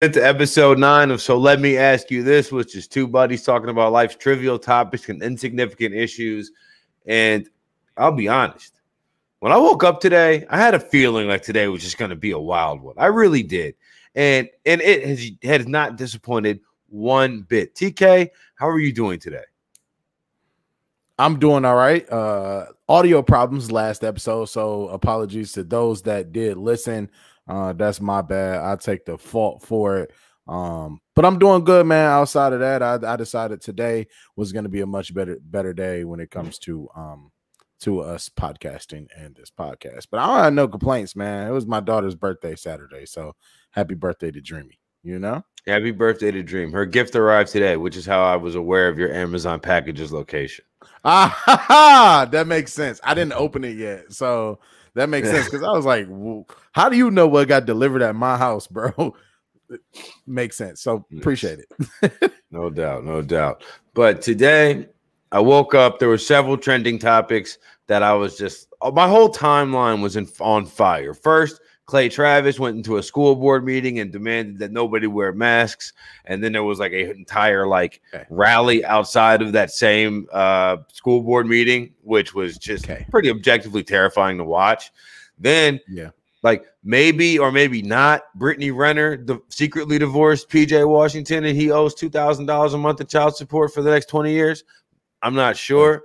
into episode nine of So Let Me Ask You This, which is two buddies talking about life's trivial topics and insignificant issues. And I'll be honest, when I woke up today, I had a feeling like today was just going to be a wild one. I really did. And and it has, has not disappointed one bit. TK, how are you doing today? I'm doing all right. Uh audio problems last episode, so apologies to those that did listen. Uh, that's my bad. I take the fault for it. Um, but I'm doing good, man. Outside of that, I, I decided today was going to be a much better better day when it comes to um to us podcasting and this podcast. But I had no complaints, man. It was my daughter's birthday Saturday, so happy birthday to Dreamy. You know, happy birthday to Dream. Her gift arrived today, which is how I was aware of your Amazon packages location. Ah, that makes sense. I didn't open it yet, so that makes sense because I was like, how do you know what got delivered at my house, bro? makes sense. So appreciate it. no doubt, no doubt. But today I woke up, there were several trending topics that I was just my whole timeline was in on fire. First, Clay Travis went into a school board meeting and demanded that nobody wear masks. And then there was like an entire like okay. rally outside of that same uh, school board meeting, which was just okay. pretty objectively terrifying to watch. Then, yeah, like maybe or maybe not, Brittany Renner the secretly divorced PJ Washington and he owes two thousand dollars a month of child support for the next twenty years. I'm not sure.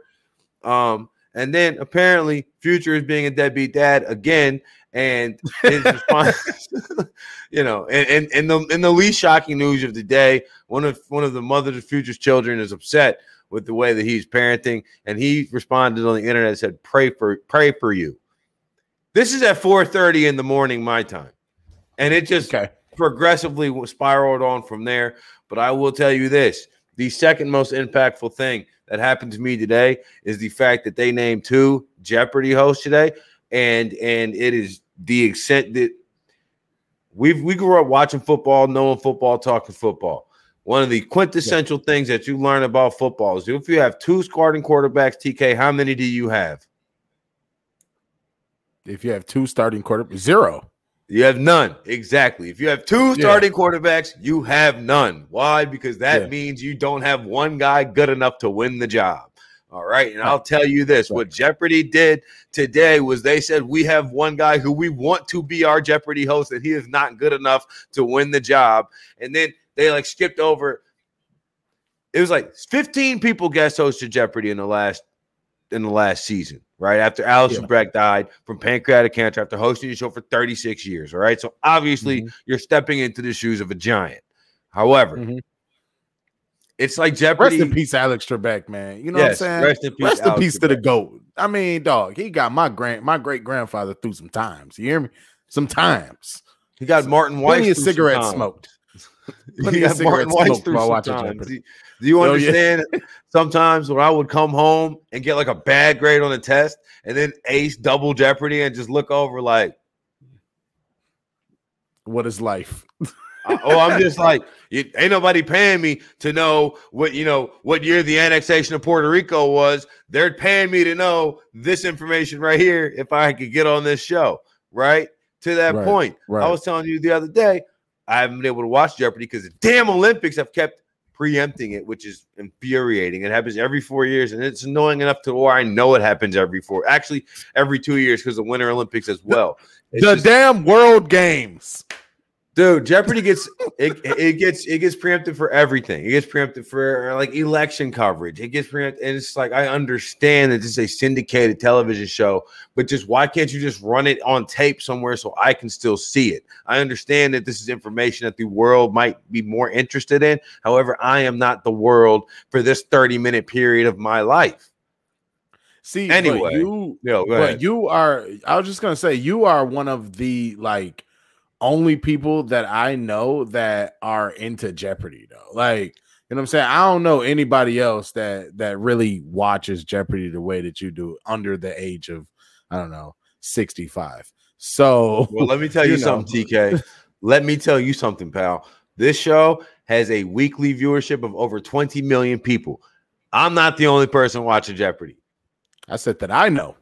Um, and then apparently Future is being a deadbeat dad again and his response, you know, and, and and the and the least shocking news of the day, one of one of the mother of future's children is upset with the way that he's parenting, and he responded on the internet and said, "Pray for pray for you." This is at 4:30 in the morning, my time, and it just okay. progressively spiraled on from there. But I will tell you this: the second most impactful thing that happened to me today is the fact that they named two Jeopardy hosts today, and and it is the extent that we we grew up watching football, knowing football, talking football. One of the quintessential yeah. things that you learn about football is if you have two starting quarterbacks, TK, how many do you have? If you have two starting quarterbacks, zero. You have none. Exactly. If you have two starting yeah. quarterbacks, you have none. Why? Because that yeah. means you don't have one guy good enough to win the job. All right. And I'll tell you this what Jeopardy did today was they said, We have one guy who we want to be our Jeopardy host, and he is not good enough to win the job. And then they like skipped over. It was like 15 people guest hosted Jeopardy in the last in the last season, right? After Alison yeah. Breck died from pancreatic cancer after hosting the show for 36 years. All right. So obviously mm-hmm. you're stepping into the shoes of a giant. However, mm-hmm. It's like Jeopardy. Rest in peace, Alex Trebek, man. You know yes, what I'm saying? Rest in peace, rest in peace to the goat. I mean, dog, he got my grand my great grandfather through some times. You hear me? Sometimes he got Martin White. Plenty of cigarettes smoked. Plenty he got Martin White through while watching Jeopardy. Do you, do you understand? Oh, yeah. Sometimes when I would come home and get like a bad grade on a test, and then ace double Jeopardy, and just look over like, what is life? Uh, oh, I'm just like, ain't nobody paying me to know what you know what year the annexation of Puerto Rico was. They're paying me to know this information right here if I could get on this show. Right to that right, point, right. I was telling you the other day, I haven't been able to watch Jeopardy because the damn Olympics have kept preempting it, which is infuriating. It happens every four years, and it's annoying enough to where I know it happens every four, actually every two years because the Winter Olympics as well. It's the just, damn World Games. Dude, Jeopardy gets it, it gets it gets preempted for everything. It gets preempted for like election coverage. It gets preempted, and it's like I understand that this is a syndicated television show, but just why can't you just run it on tape somewhere so I can still see it? I understand that this is information that the world might be more interested in. However, I am not the world for this 30 minute period of my life. See, anyway, you, yo, but you are. I was just gonna say you are one of the like only people that I know that are into Jeopardy though. Like, you know what I'm saying? I don't know anybody else that that really watches Jeopardy the way that you do under the age of I don't know, 65. So, well, let me tell you, you something, TK. let me tell you something, pal. This show has a weekly viewership of over 20 million people. I'm not the only person watching Jeopardy. I said that I know.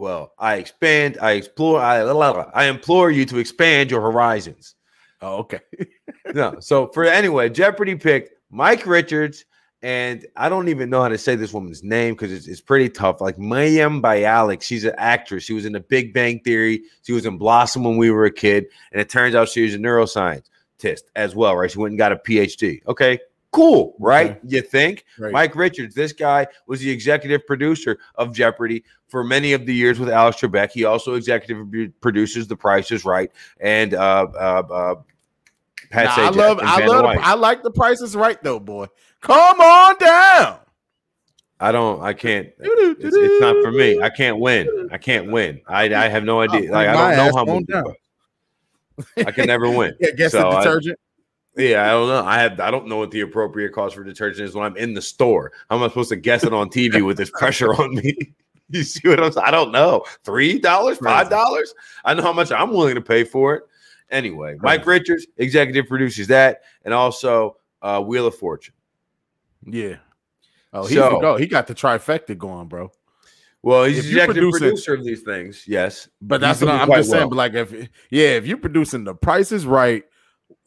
Well, I expand, I explore, I I implore you to expand your horizons. Oh, okay. no. So for anyway, Jeopardy picked Mike Richards, and I don't even know how to say this woman's name because it's, it's pretty tough. Like Mayim Bialik, she's an actress. She was in The Big Bang Theory. She was in Blossom when we were a kid, and it turns out she was a neuroscientist as well, right? She went and got a PhD. Okay, cool, right? You think? Right. Mike Richards, this guy was the executive producer of Jeopardy for many of the years with Alex Trebek. He also executive produces The Price is Right and uh, uh, uh, Pat nah, I love, I love, I like The Price is Right though, boy. Come on down. I don't. I can't. It's, it's, not for me. I can't win. I can't win. I I have no idea. Like I don't know how much. I can never win. yeah, guess so the detergent. I, yeah, I don't know. I have. I don't know what the appropriate cost for detergent is when I'm in the store. How am I supposed to guess it on TV with this pressure on me? you see what I'm saying? I don't know. Three dollars, five dollars. I know how much I'm willing to pay for it. Anyway, Mike Richards, executive produces that, and also uh, Wheel of Fortune. Yeah. Oh, he's so, go. He got the trifecta going, bro. Well, he's executive producer of these things, yes. But that's what I'm just well. saying. But like, if yeah, if you're producing the Price is Right,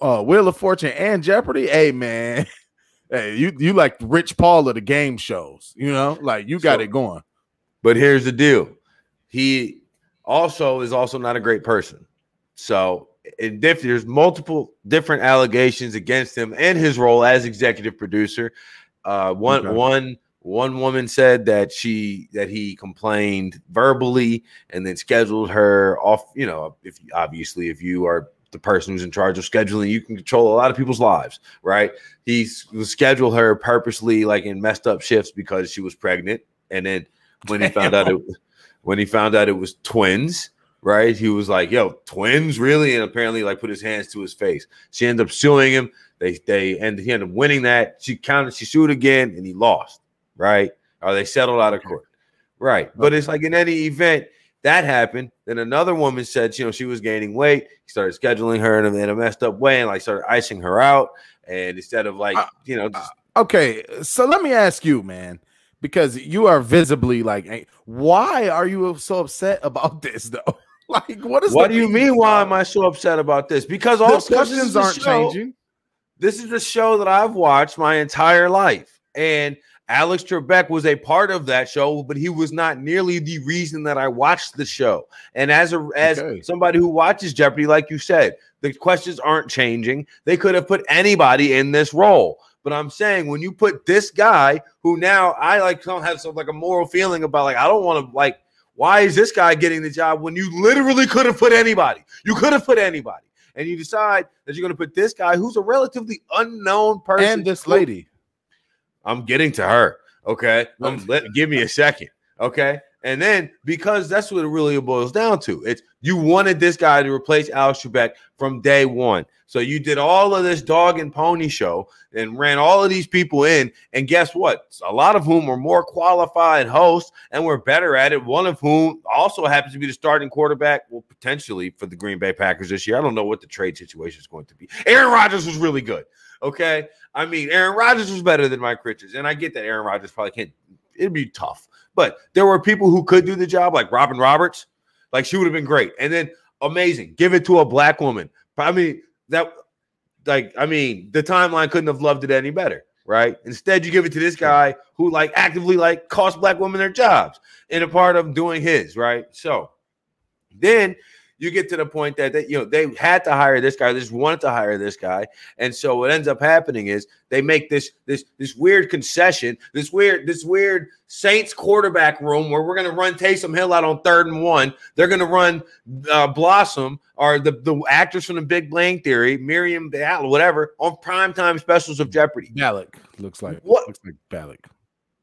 uh, Wheel of Fortune and Jeopardy, hey man, hey, you you like Rich Paul of the game shows, you know, like you got so, it going. But here's the deal: he also is also not a great person. So it diff- there's multiple different allegations against him and his role as executive producer. Uh, one okay. one one woman said that she that he complained verbally and then scheduled her off. You know, if obviously if you are the person who's in charge of scheduling, you can control a lot of people's lives, right? He scheduled her purposely like in messed up shifts because she was pregnant, and then when he found out it when he found out it was twins, right? He was like, "Yo, twins, really?" And apparently, like, put his hands to his face. She ended up suing him. They they and he ended up winning that. She counted. She sued again, and he lost, right? Or they settled out of court, right? But it's like in any event that happened. Then another woman said, you know, she was gaining weight. He started scheduling her in a, in a messed up way and like started icing her out. And instead of like, uh, you know, just- okay. So let me ask you, man because you are visibly like why are you so upset about this though like, what is? What do you mean? Why am I so upset about this? Because all the questions aren't show, changing. This is the show that I've watched my entire life, and Alex Trebek was a part of that show, but he was not nearly the reason that I watched the show. And as a as okay. somebody who watches Jeopardy, like you said, the questions aren't changing. They could have put anybody in this role. But I'm saying when you put this guy who now I like don't have some like a moral feeling about like I don't want to like why is this guy getting the job when you literally could have put anybody? You could have put anybody. And you decide that you're going to put this guy who's a relatively unknown person. And this lady. I'm getting to her. Okay. Um, let, give me a second. Okay. And then because that's what it really boils down to. It's you wanted this guy to replace Alex Trebek from day one. So you did all of this dog and pony show and ran all of these people in. And guess what? A lot of whom were more qualified hosts and were better at it. One of whom also happens to be the starting quarterback, well, potentially for the Green Bay Packers this year. I don't know what the trade situation is going to be. Aaron Rodgers was really good. Okay. I mean, Aaron Rodgers was better than Mike Richards. And I get that Aaron Rodgers probably can't, it'd be tough. But there were people who could do the job, like Robin Roberts. Like she would have been great. And then amazing. Give it to a black woman. I mean, that like, I mean, the timeline couldn't have loved it any better, right? Instead, you give it to this guy who like actively like cost black women their jobs in a part of doing his, right? So then you get to the point that they, you know they had to hire this guy, they just wanted to hire this guy, and so what ends up happening is they make this this this weird concession, this weird this weird Saints quarterback room where we're going to run Taysom Hill out on third and one. They're going to run uh, Blossom or the the actors from the Big Bang Theory, Miriam Bialik, whatever, on primetime specials of Jeopardy. Bialik looks like what looks like Bialik.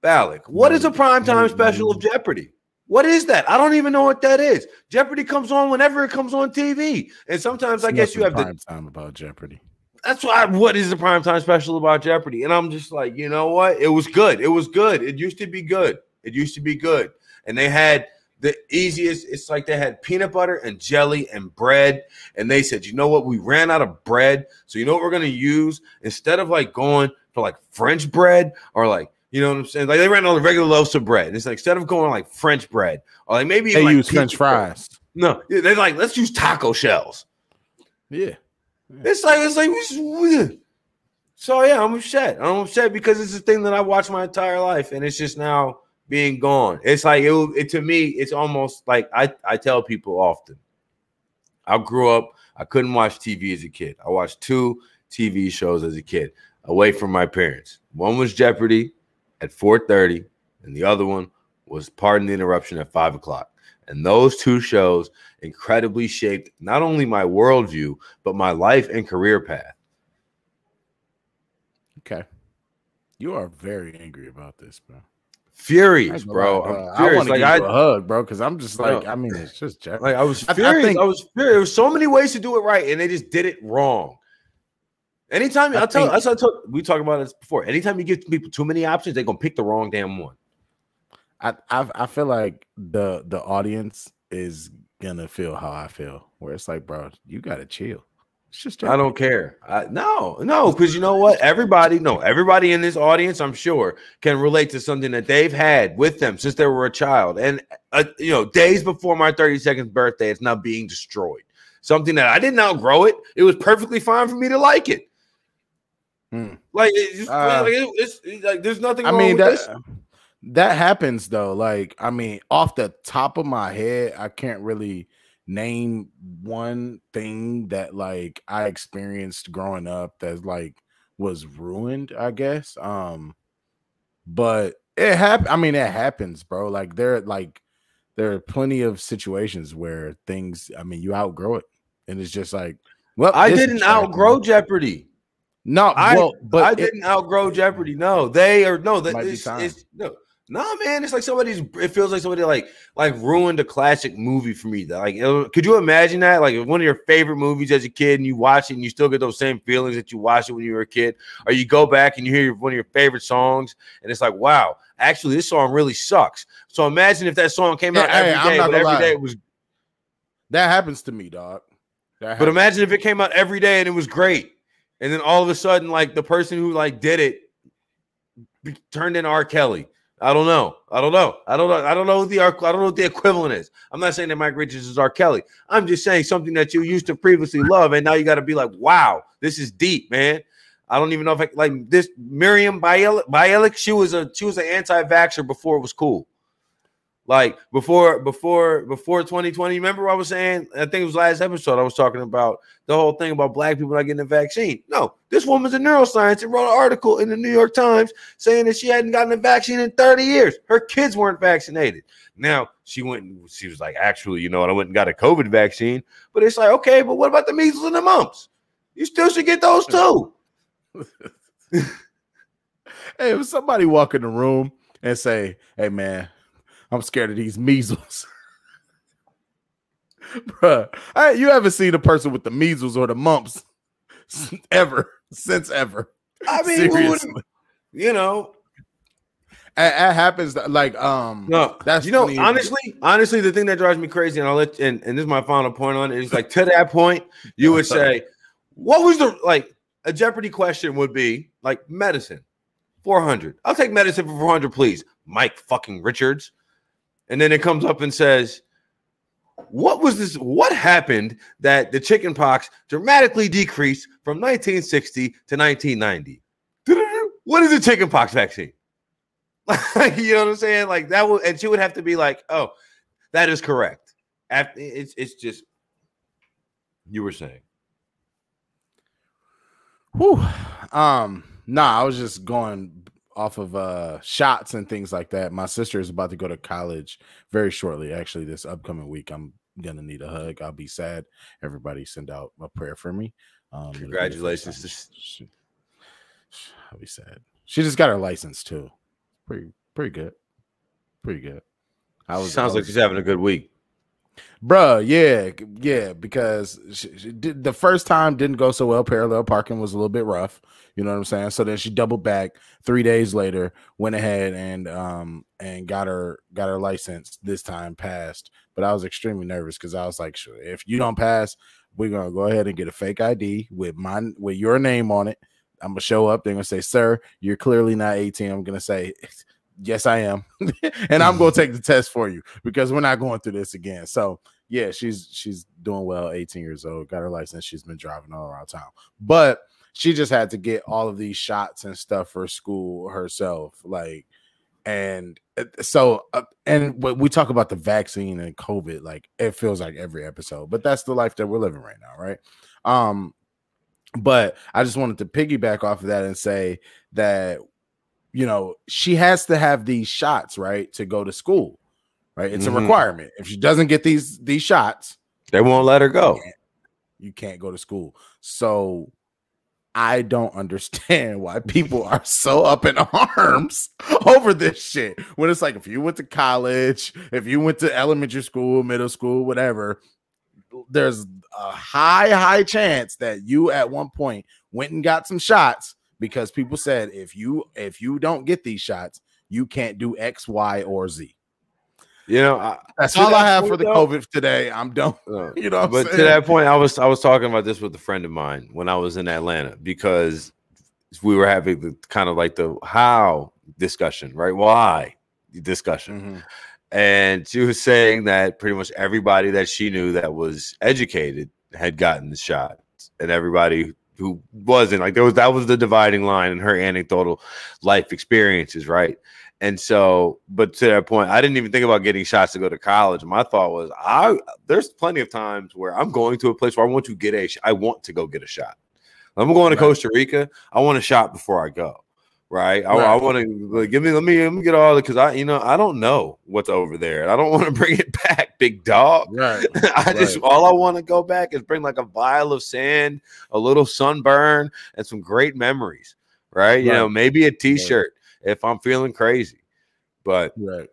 Bialik. What is a primetime special of Jeopardy? What is that? I don't even know what that is. Jeopardy comes on whenever it comes on TV, and sometimes I guess you have prime the time about Jeopardy. That's why. What is the prime time special about Jeopardy? And I'm just like, you know what? It was good. It was good. It used to be good. It used to be good, and they had the easiest. It's like they had peanut butter and jelly and bread, and they said, you know what? We ran out of bread, so you know what we're gonna use instead of like going for like French bread or like you know what I'm saying? Like they ran on the regular loaves of bread. It's like instead of going like French bread or like maybe they like use French fries. Bread. No, they're like let's use taco shells. Yeah, It's like it's like so yeah, I'm upset. I'm upset because it's a thing that I watched my entire life, and it's just now being gone. It's like it, it to me. It's almost like I I tell people often. I grew up. I couldn't watch TV as a kid. I watched two TV shows as a kid away from my parents. One was Jeopardy at 4:30, and the other one was Pardon the Interruption at five o'clock. And those two shows incredibly shaped not only my worldview, but my life and career path. Okay. You are very angry about this, bro. Furious, bro. I'm furious. I want to like, give you a hug, bro, because I'm just like, no. I mean, it's just like I was furious. I, I, think, I was furious. There was so many ways to do it right, and they just did it wrong. Anytime I will tell, think, I tell, we talked about this before. Anytime you give people too many options, they're gonna pick the wrong damn one. I, I I feel like the the audience is gonna feel how I feel, where it's like, bro, you gotta chill. It's just I don't care. I, no, no, because you know what? Everybody, no, everybody in this audience, I'm sure, can relate to something that they've had with them since they were a child, and uh, you know, days before my 32nd birthday, it's now being destroyed. Something that I didn't outgrow it. It was perfectly fine for me to like it. Hmm. Like, it's, uh, like it's, it's, like there's nothing. I mean that. This that happens though. Like, I mean, off the top of my head, I can't really name one thing that like I experienced growing up that like was ruined, I guess. Um, but it happened. I mean, it happens, bro. Like there, like there are plenty of situations where things. I mean, you outgrow it, and it's just like, well, I didn't outgrow Jeopardy. No, I, well, but I didn't outgrow Jeopardy. No, they are no. That it's, it's, no. No, man, it's like somebody's. It feels like somebody like like ruined a classic movie for me. Like, could you imagine that? Like one of your favorite movies as a kid, and you watch it, and you still get those same feelings that you watched it when you were a kid, or you go back and you hear one of your favorite songs, and it's like, wow, actually, this song really sucks. So imagine if that song came out yeah, every hey, day, but every day it was. That happens to me, dog. But imagine if it came out every day and it was great, and then all of a sudden, like the person who like did it turned in R. Kelly I don't know. I don't know. I don't know. I don't know what the I don't know what the equivalent is. I'm not saying that Mike Richards is R. Kelly. I'm just saying something that you used to previously love, and now you got to be like, wow, this is deep, man. I don't even know if I like this Miriam Bialik. She was a she was an anti-vaxxer before it was cool. Like before, before, before 2020. Remember what I was saying? I think it was last episode. I was talking about the whole thing about black people not getting the vaccine. No, this woman's a neuroscience and wrote an article in the New York Times saying that she hadn't gotten a vaccine in 30 years. Her kids weren't vaccinated. Now she went. She was like, actually, you know, what, I went and got a COVID vaccine. But it's like, okay, but what about the measles and the mumps? You still should get those too. hey, if somebody walk in the room and say, "Hey, man." I'm scared of these measles. Bruh, I, you haven't seen a person with the measles or the mumps ever since ever. I mean, Seriously. you know, it, it, happens like um no that's you know funny. honestly honestly the thing that drives me crazy and I'll let and, and this is my final point on it is like to that point you would say what was the like a Jeopardy question would be like medicine 400 I'll take medicine for 400 please Mike fucking Richards and then it comes up and says, "What was this? What happened that the chicken pox dramatically decreased from 1960 to 1990? What is the chicken pox vaccine?" you know what I'm saying? Like that would, and she would have to be like, "Oh, that is correct." It's it's just you were saying. Whew. Um, nah, I was just going off of uh shots and things like that. My sister is about to go to college very shortly. Actually, this upcoming week, I'm gonna need a hug. I'll be sad. Everybody send out a prayer for me. Um, Congratulations. She, I'll be sad. She just got her license too. Pretty pretty good. Pretty good. I was, Sounds I was, like she's having a good week. Bruh, yeah, yeah, because she, she did, the first time didn't go so well. Parallel parking was a little bit rough. You know what I'm saying? So then she doubled back three days later, went ahead and um and got her got her license this time passed. But I was extremely nervous because I was like, sure, if you don't pass, we're gonna go ahead and get a fake ID with my with your name on it. I'm gonna show up. They're gonna say, "Sir, you're clearly not 18." I'm gonna say, "Yes, I am," and I'm gonna take the test for you because we're not going through this again. So yeah, she's she's doing well. 18 years old, got her license. She's been driving all around town, but she just had to get all of these shots and stuff for school herself. Like, and uh, so, uh, and we talk about the vaccine and COVID, like it feels like every episode, but that's the life that we're living right now, right? Um, but I just wanted to piggyback off of that and say that you know she has to have these shots right to go to school right it's mm-hmm. a requirement if she doesn't get these these shots they won't let her go you can't, you can't go to school so I don't understand why people are so up in arms over this shit. When it's like, if you went to college, if you went to elementary school, middle school, whatever, there's a high, high chance that you at one point went and got some shots because people said if you if you don't get these shots, you can't do X, Y, or Z. You know, I, that's all I have for the though, COVID today. I'm done. Uh, you know, but to that point, I was I was talking about this with a friend of mine when I was in Atlanta because we were having the kind of like the how discussion, right? Why discussion. Mm-hmm. And she was saying that pretty much everybody that she knew that was educated had gotten the shot, and everybody who wasn't like there was that was the dividing line in her anecdotal life experiences, right? And so, but to that point, I didn't even think about getting shots to go to college. My thought was, I there's plenty of times where I'm going to a place where I want to get a, I want to go get a shot. I'm going to right. Costa Rica. I want a shot before I go right? I, right. I want to give me let me let me get all the because I you know I don't know what's over there, and I don't want to bring it back, big dog. Right. I right. just all I want to go back is bring like a vial of sand, a little sunburn, and some great memories. Right. right. You know, maybe a T-shirt if I'm feeling crazy, but right.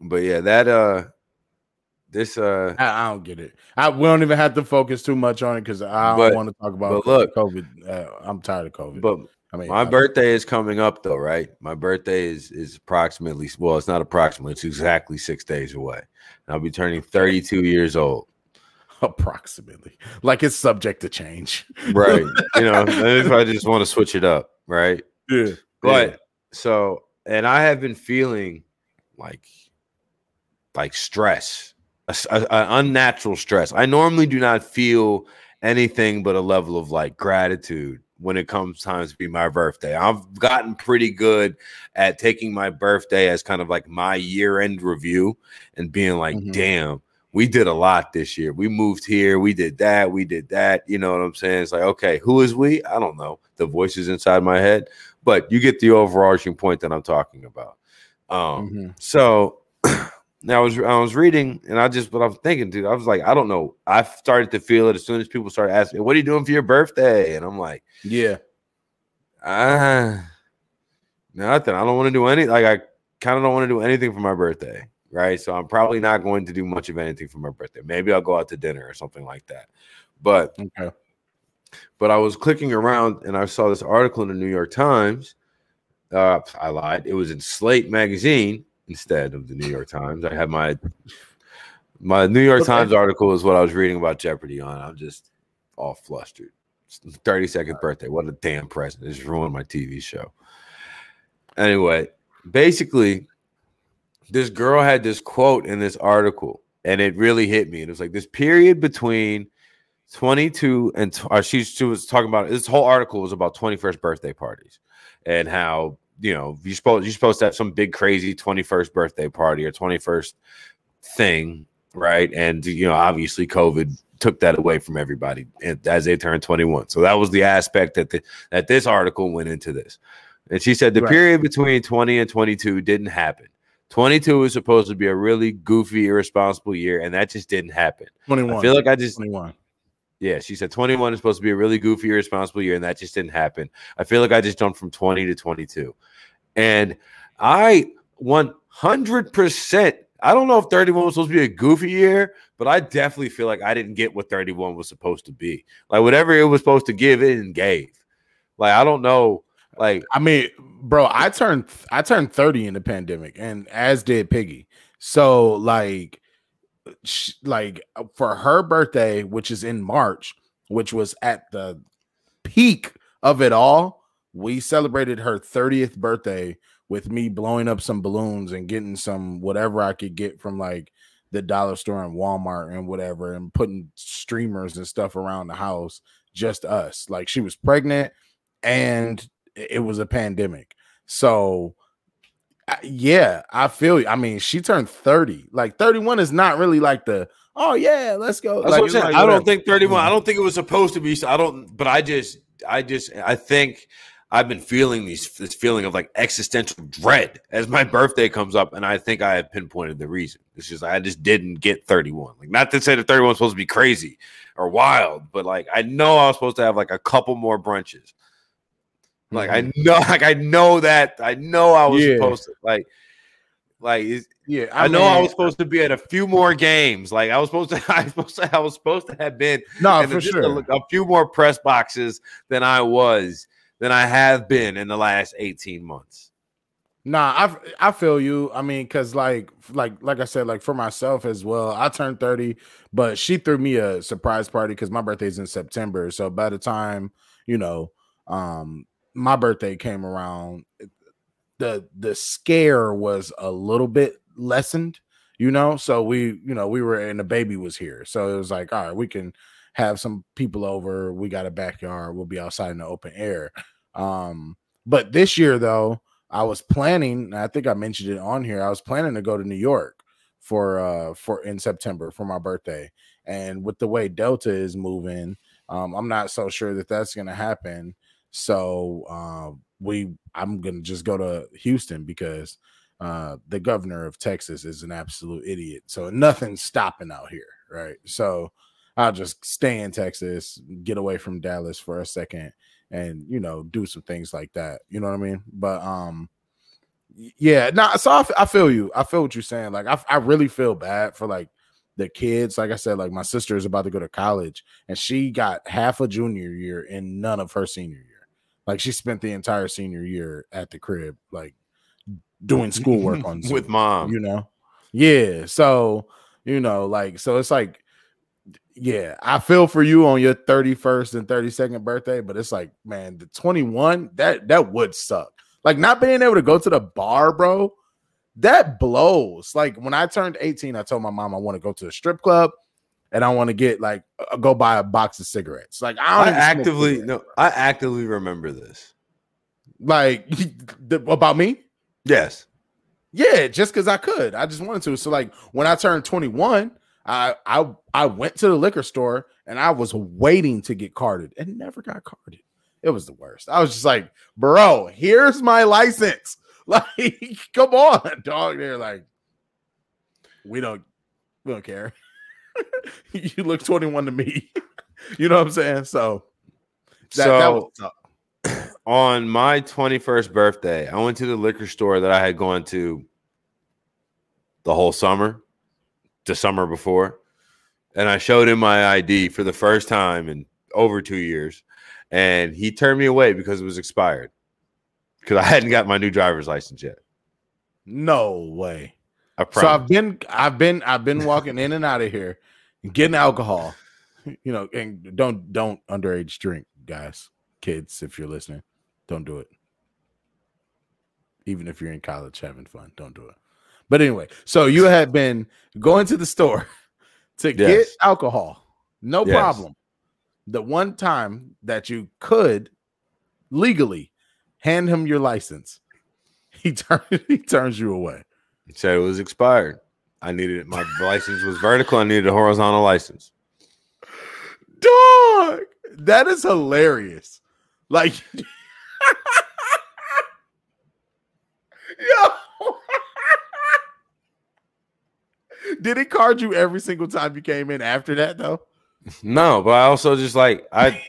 But yeah, that uh. This uh I, I, don't get it. I we don't even have to focus too much on it because I don't want to talk about look, COVID. Uh, I'm tired of COVID. But I mean, my birthday is coming up though, right? My birthday is is approximately well, it's not approximately, it's exactly six days away. I'll be turning 32 years old. Approximately, like it's subject to change, right? You know, if I just want to switch it up, right? Yeah. But yeah. so, and I have been feeling like like stress, a, a, a unnatural stress. I normally do not feel anything but a level of like gratitude when it comes time to be my birthday. I've gotten pretty good at taking my birthday as kind of like my year end review and being like, mm-hmm. damn, we did a lot this year. We moved here, we did that, we did that. You know what I'm saying? It's like, okay, who is we? I don't know. The voices inside my head, but you get the overarching point that I'm talking about. Um, mm-hmm. so now I was I was reading and I just but I'm thinking, dude, I was like, I don't know. I started to feel it as soon as people started asking, "What are you doing for your birthday?" And I'm like, Yeah, ah, nothing. I don't want to do any. Like I kind of don't want to do anything for my birthday, right? So I'm probably not going to do much of anything for my birthday. Maybe I'll go out to dinner or something like that. But okay. But I was clicking around and I saw this article in the New York Times. Uh, I lied. It was in Slate magazine instead of the New York Times. I had my my New York okay. Times article is what I was reading about Jeopardy on. I'm just all flustered. 32nd birthday. What a damn present. It's ruined my TV show. Anyway, basically, this girl had this quote in this article, and it really hit me. And It was like this period between 22 and uh, she, she was talking about this whole article was about 21st birthday parties and how you know, you're supposed you're supposed to have some big crazy 21st birthday party or 21st thing, right? And you know, obviously COVID took that away from everybody as they turned 21. So that was the aspect that the, that this article went into this. And she said the right. period between 20 and 22 didn't happen. 22 was supposed to be a really goofy, irresponsible year, and that just didn't happen. 21. I feel like I just 21. Yeah, she said 21 is supposed to be a really goofy, irresponsible year, and that just didn't happen. I feel like I just jumped from 20 to 22. And I 100%, I don't know if 31 was supposed to be a goofy year, but I definitely feel like I didn't get what 31 was supposed to be. Like whatever it was supposed to give, it gave. Like I don't know. Like I mean, bro, I turned I turned 30 in the pandemic, and as did Piggy. So like like uh, for her birthday, which is in March, which was at the peak of it all, we celebrated her 30th birthday with me blowing up some balloons and getting some whatever I could get from like the dollar store and Walmart and whatever and putting streamers and stuff around the house, just us. Like she was pregnant and it was a pandemic. So yeah, I feel you. I mean, she turned 30. Like 31 is not really like the oh yeah, let's go. Like, like, I don't think 31. I don't think it was supposed to be. I don't, but I just, I just, I think I've been feeling these this feeling of like existential dread as my birthday comes up, and I think I have pinpointed the reason. It's just I just didn't get 31. Like not to say that 31 was supposed to be crazy or wild, but like I know I was supposed to have like a couple more brunches. Like mm-hmm. I know, like I know that I know I was yeah. supposed to like, like yeah. I, I know I was supposed to be at a few more games. Like I was supposed to, I was supposed to, I was supposed to have been no for sure a, a few more press boxes than I was than I have been in the last 18 months. Nah, I I feel you. I mean, cause like like like I said, like for myself as well, I turned 30, but she threw me a surprise party because my birthday's in September. So by the time, you know, um my birthday came around, the the scare was a little bit lessened, you know. So we, you know, we were and the baby was here. So it was like, all right, we can have some people over. We got a backyard. We'll be outside in the open air. Um, but this year though, I was planning, I think I mentioned it on here. I was planning to go to New York for uh for in September for my birthday. And with the way Delta is moving, um, I'm not so sure that that's gonna happen. So uh, we I'm gonna just go to Houston because uh, the governor of Texas is an absolute idiot. So nothing's stopping out here, right? So I'll just stay in Texas, get away from Dallas for a second, and you know do some things like that you know what i mean? But um yeah nah, so I, I feel you i feel what you're saying like I, I really feel bad for like the kids like i said like my sister is about to go to college and she got half a junior year and none of her senior year like she spent the entire senior year at the crib like doing schoolwork on Zoom, with mom. you know? Yeah so you know like so it's like yeah, I feel for you on your 31st and 32nd birthday, but it's like, man, the 21, that that would suck. Like not being able to go to the bar, bro, that blows. Like when I turned 18, I told my mom I want to go to a strip club and I want to get like uh, go buy a box of cigarettes. Like I, I actively no, I actively remember this. Like the, about me? Yes. Yeah, just because I could. I just wanted to. So like when I turned 21, I I I went to the liquor store and I was waiting to get carded and never got carded. It was the worst. I was just like, bro, here's my license. Like, come on, dog. They're like, we don't we don't care. you look 21 to me. you know what I'm saying? So that, so that on my 21st birthday, I went to the liquor store that I had gone to the whole summer the summer before, and I showed him my ID for the first time in over two years, and he turned me away because it was expired because I hadn't got my new driver's license yet. No way. So I've been, I've been, I've been walking in and out of here, getting alcohol. You know, and don't don't underage drink, guys, kids. If you're listening, don't do it. Even if you're in college having fun, don't do it. But anyway, so you had been going to the store to yes. get alcohol, no yes. problem. The one time that you could legally hand him your license, he turned he turns you away. He said it was expired. I needed my license was vertical. I needed a horizontal license. Dog, that is hilarious. Like, yo, Did he card you every single time you came in after that though? No, but I also just like I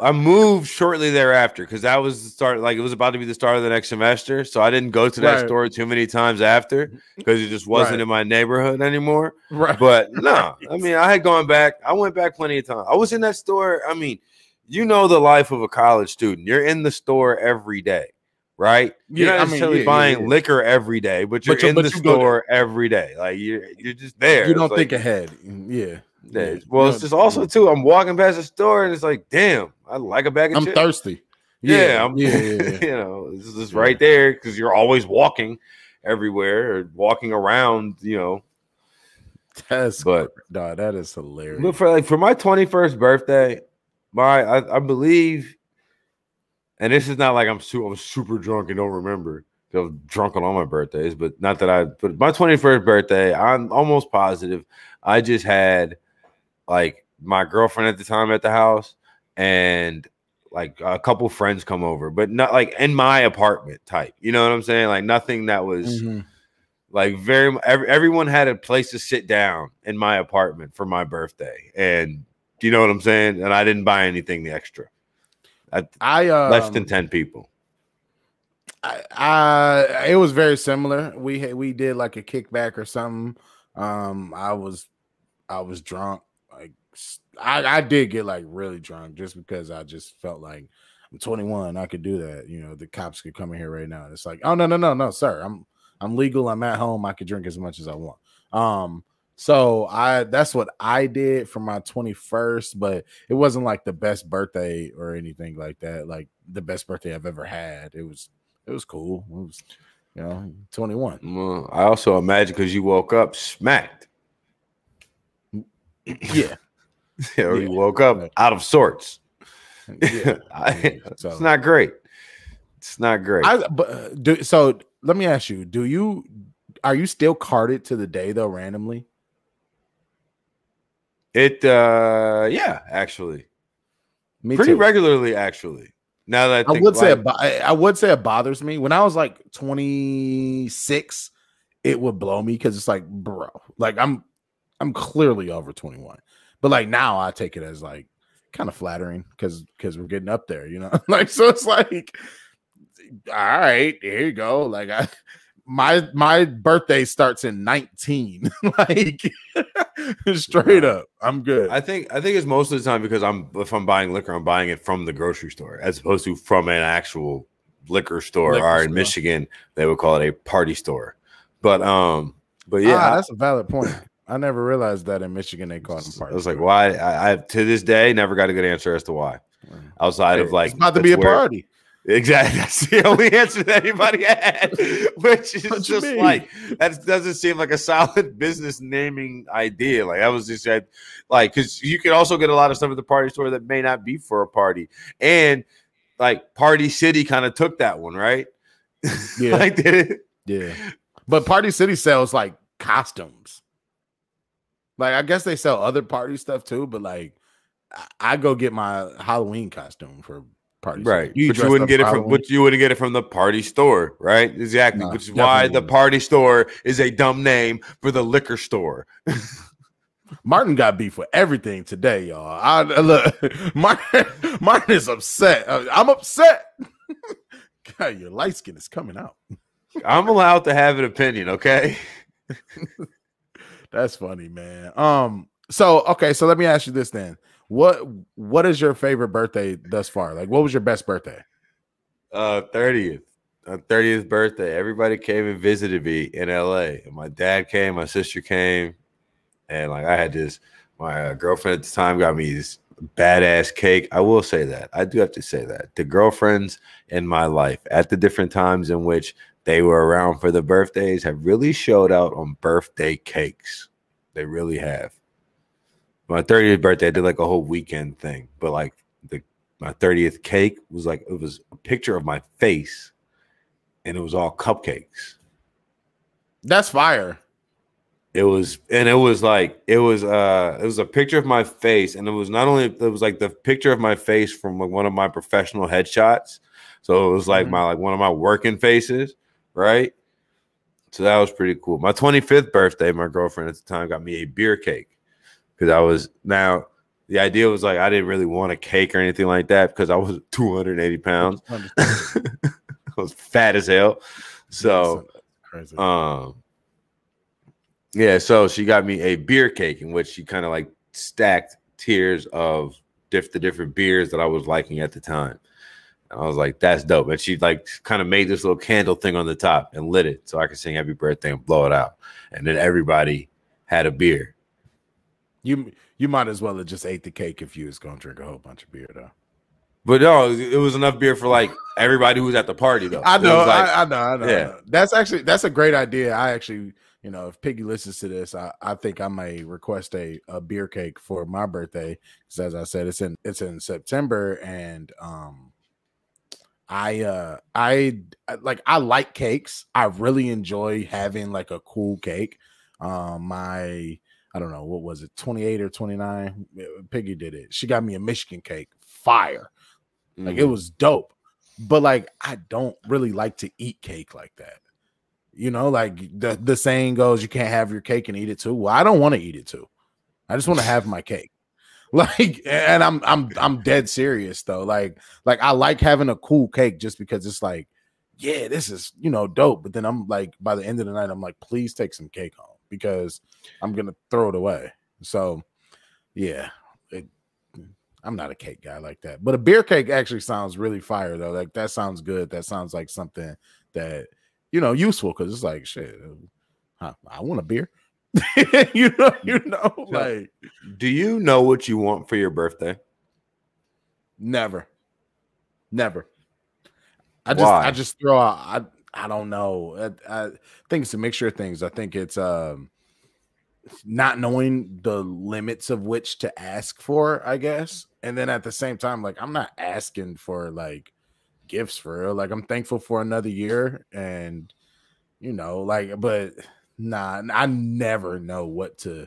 I moved shortly thereafter because that was the start. Like it was about to be the start of the next semester, so I didn't go to that right. store too many times after because it just wasn't right. in my neighborhood anymore. Right. But no, I mean I had gone back. I went back plenty of times. I was in that store. I mean, you know the life of a college student. You're in the store every day right? You're yeah, not necessarily I mean, yeah, buying yeah, liquor every day, but you're but in the you store every day. Like you're you're just there. You don't it's think like, ahead. Mm, yeah. Yeah. Well, it's just also too. I'm walking past the store and it's like, damn, I like a bag of I'm chips. thirsty. Yeah, I'm, yeah, you know, this is right there because you're always walking everywhere or walking around. You know, That's But no, that is hilarious. but for like for my 21st birthday, my I, I believe, and this is not like I'm super, I'm super drunk and don't remember. I was drunk on all my birthdays, but not that I. But my 21st birthday, I'm almost positive. I just had like my girlfriend at the time at the house, and like a couple friends come over, but not like in my apartment type. You know what I'm saying? Like nothing that was Mhm. like very every, everyone had a place to sit down in my apartment for my birthday and do you know what i'm saying and i didn't buy anything extra I um, less than 10 people I, I it was very similar. We we did like a kickback or something. Um, I was I was drunk. Like I I did get like really drunk just because I just felt like I'm 21. I could do that. You know, the cops could come in here right now. And it's like, oh no no no no sir, I'm I'm legal. I'm at home. I could drink as much as I want. Um, so I that's what I did for my 21st, but it wasn't like the best birthday or anything like that. Like the best birthday I've ever had. It was it was cool. It was, you know, 21. well, i also imagine because you woke up smacked Yeah. or Yeah. you woke up out of sorts Yeah. I- So- it's not great it's not great I but uh, do so let me ask you, do you are you still carded to the day though randomly? It uh yeah actually Me pretty too. regularly actually now that i, I would say it, I I would say it bothers me. When I was like 26, it would blow me because it's like, bro, like I'm I'm clearly over 21. But like now I take it as like kind of flattering because because we're getting up there, you know. like so it's like all right, here you go. Like I my my birthday starts in 19. like straight up. I'm good. I think I think it's most of the time because I'm if I'm buying liquor, I'm buying it from the grocery store as opposed to from an actual liquor store. Liquor or in store. Michigan, they would call it a party store. But um, but yeah, Ah, that's a valid point. I never realized that in Michigan they call them I party. was like, why? I, I to this day never got a good answer as to why. Outside of like it's about to be a party. Exactly. That's the only answer that anybody had, which is What just like that doesn't seem like a solid business naming idea. Like I was just like, like because you can also get a lot of stuff at the party store that may not be for a party, and like Party City kind of took that one, right? Yeah. like did it? Yeah. But Party City sells like costumes. Like I guess they sell other party stuff too, but like I, I go get my Halloween costume for party. City. Right, You but you wouldn't get it from Halloween? but you wouldn't get it from the party store, right? Exactly, No, which is why the wouldn't. party store is a dumb name for the liquor store. Martin got beef for everything today, y'all. I look, Martin, Martin is upset. Uh, I'm upset. God, your light skin is coming out. I'm allowed to have an opinion, okay? That's funny, man. Um, so okay, so let me ask you this then. What what is your favorite birthday thus far? Like what was your best birthday? Uh, 30th, uh, 30th birthday. Everybody came and visited me in LA. And my dad came, my sister came, and like I had this. My uh, girlfriend at the time got me this badass cake. I will say that. I do have to say that the girlfriends in my life at the different times in which they were around for the birthdays have really showed out on birthday cakes. They really have. My 30th birthday, I did like a whole weekend thing, but like the my 30th cake was like it was a picture of my face and it was all cupcakes. That's fire. It was and it was like it was uh it was a picture of my face and it was not only it was like the picture of my face from like one of my professional headshots. So it was like Mhm. my like one of my working faces, right? So that was pretty cool. My 25th birthday, my girlfriend at the time got me a beer cake because I was now the idea was like I didn't really want a cake or anything like that because I was 280 pounds. I was fat as hell. So um yeah, so she got me a beer cake in which she kind of like stacked tiers of diff- the different beers that I was liking at the time. And I was like, that's dope. And she like kind of made this little candle thing on the top and lit it so I could sing happy birthday and blow it out. And then everybody had a beer. You you might as well have just ate the cake if you was gonna drink a whole bunch of beer though. But no, it was enough beer for like everybody who was at the party though. I know, like- I, I know, I know. I Yeah. know. That's actually that's a great idea. I actually you know, if Piggy listens to this, I, I think I may request a, a beer cake for my birthday. Because as I said, it's in it's in September, and um, I uh I like I like cakes. I really enjoy having like a cool cake. Um, my I don't know what was it, twenty eight or twenty nine. Piggy did it. She got me a Michigan cake, fire. Like it Mm. was dope. But like I don't really like to eat cake like that. You know, like the the saying goes, you can't have your cake and eat it too. Well, I don't want to eat it too. I just want to have my cake. Like, and I'm I'm I'm dead serious though. Like, like I like having a cool cake just because it's like, yeah, this is you know dope. But then I'm like, by the end of the night, I'm like, please take some cake home because I'm gonna throw it away. So, yeah, it, I'm not a cake guy like that. But a beer cake actually sounds really fire though. Like that sounds good. That sounds like something that you know useful because it's like shit. I, I want a beer. you know, mm. you know, like Do you know what you want for your birthday? never, never. I just, Why? I just throw out. I, I don't know. I, I think it's a mixture of things. I think it's um, not knowing the limits of which to ask for. I guess, and then at the same time, like I'm not asking for like gifts for real. Like I'm thankful for another year, and you know, like, but nah, I never know what to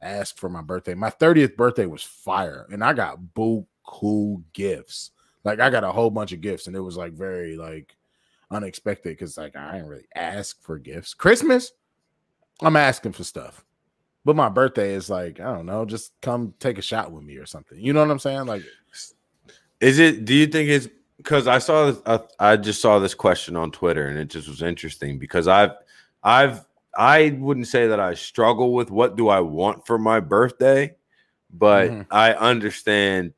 ask for my birthday. My 30th birthday was fire, and I got boo cool gifts. Like I got a whole bunch of gifts, and it was like very like unexpected because like I didn't really ask for gifts. Christmas, I'm asking for stuff. But my birthday is like, I don't know, just come take a shot with me or something. You know what I'm saying? Like, Is it? Do you think it's because I saw this, uh, I just saw this question on Twitter and it just was interesting because I've I've I wouldn't say that I struggle with what do I want for my birthday, but Mhm. I understand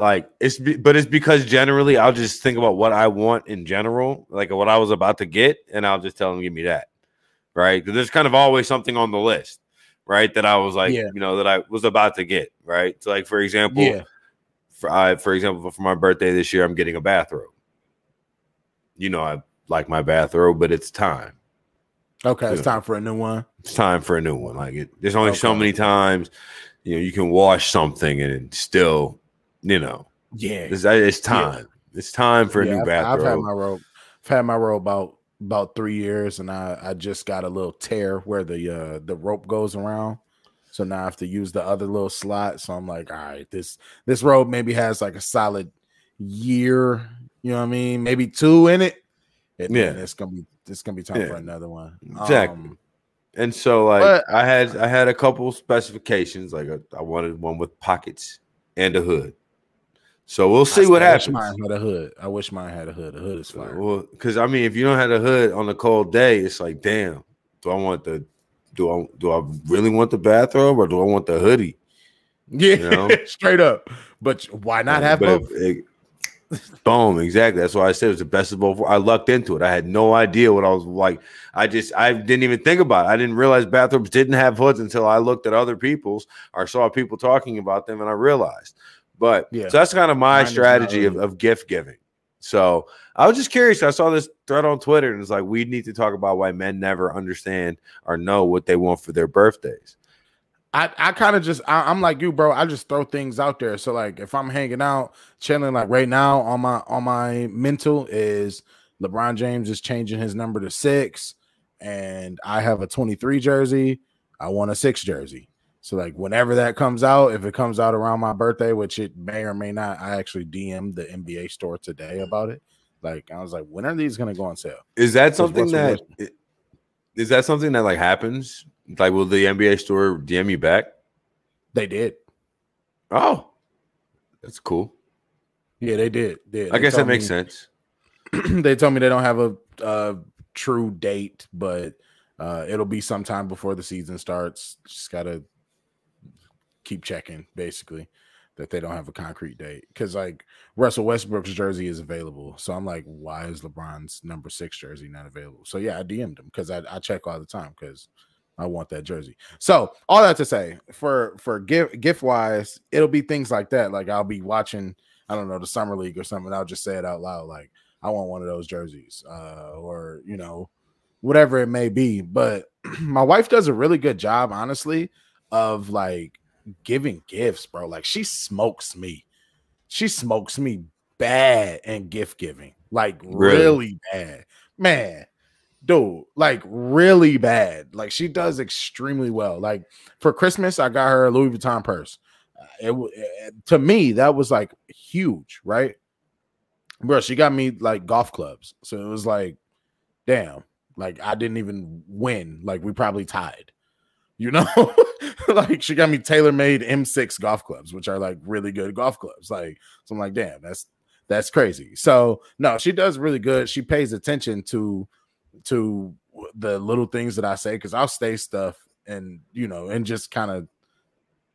like it's be, but it's because generally I'll just think about what I want in general, like what I was about to get, and I'll just tell them give me that, right? Because there's kind of always something on the list, right? That I was like, Yeah. you know, that I was about to get, right? So like for example, yeah, for I, for example, for my birthday this year, I'm getting a bathrobe. You know, I like my bathrobe, but it's time. okay, it's time for a new one. It's time for a new one. Like it, there's only so many times, you know, you can wash something and still, you know, Yeah, it's, it's time. It's time for a Yeah, new I've, I've had my robe. I've had my robe about about three years, and I I just got a little tear where the uh the rope goes around. So now I have to use the other little slot. So I'm like, all right, this this robe maybe has like a solid year. You know what I mean? Maybe two in it. And Yeah. it's gonna be it's gonna be time for another one. Exactly. Um, and so, like, But- I had I had a couple specifications. Like, a, I wanted one with pockets and a hood. So we'll see I what wish happens. Mine had a hood. I wish mine had a hood. A hood is fire. Well, because I mean, if you don't have a hood on a cold day, it's like, damn. Do I want the? Do I do I really want the bathrobe or do I want the hoodie? Yeah, you know? straight up. But why not have But both? if it- boom, exactly. That's why I said it was the best of both. I lucked into it. I had no idea what I was like. I just I didn't even think about it. I didn't realize bathrobes didn't have hoods until I looked at other people's or saw people talking about them, and I realized. But Yeah. so that's kind of my Mine strategy of, really- of gift giving. So I was just curious. I saw this thread on Twitter, and it's like we need to talk about why men never understand or know what they want for their birthdays. I, I kind of just I, I'm like you, bro. I just throw things out there. So like if I'm hanging out, chilling, like right now on my on my mental is LeBron James is changing his number to six, and I have a 23 jersey. I want a six jersey. So like whenever that comes out, if it comes out around my birthday, which it may or may not, I actually DM'd the NBA store today about it. Like I was like, when are these gonna go on sale? Is that something that is that something that like happens? Like, will the NBA store DM you back? They did. Oh, that's cool. Yeah, they did. Did. I They guess that makes me- sense. they told me they don't have a, a true date, but uh, it'll be sometime before the season starts. Just gotta keep checking, basically, that they don't have a concrete date. Because like Russell Westbrook's jersey is available, so I'm like, why is LeBron's number six jersey not available? So yeah, I DM'd him because I, I check all the time because I want that jersey. So all that to say, for for gift gift wise, it'll be things like that. Like I'll be watching, I don't know, the summer league or something. I'll just say it out loud, like I want one of those jerseys, uh, or you know, whatever it may be. But my wife does a really good job, honestly, of like giving gifts, bro. Like she smokes me. She smokes me bad in gift giving. Like really, really bad. Man, dude, like really bad. Like she does extremely well. Like for Christmas, I got her a Louis Vuitton purse. Uh, it, it, to me that was like huge, right? Bro, she got me like golf clubs. So it was like, damn, like I didn't even win. Like we probably tied. You know, like she got me TaylorMade M6 golf clubs, which are like really good golf clubs. Like, so I'm like, damn, that's that's crazy. So no, she does really good. She pays attention to to the little things that I say because I'll say stuff and you know, and just kind of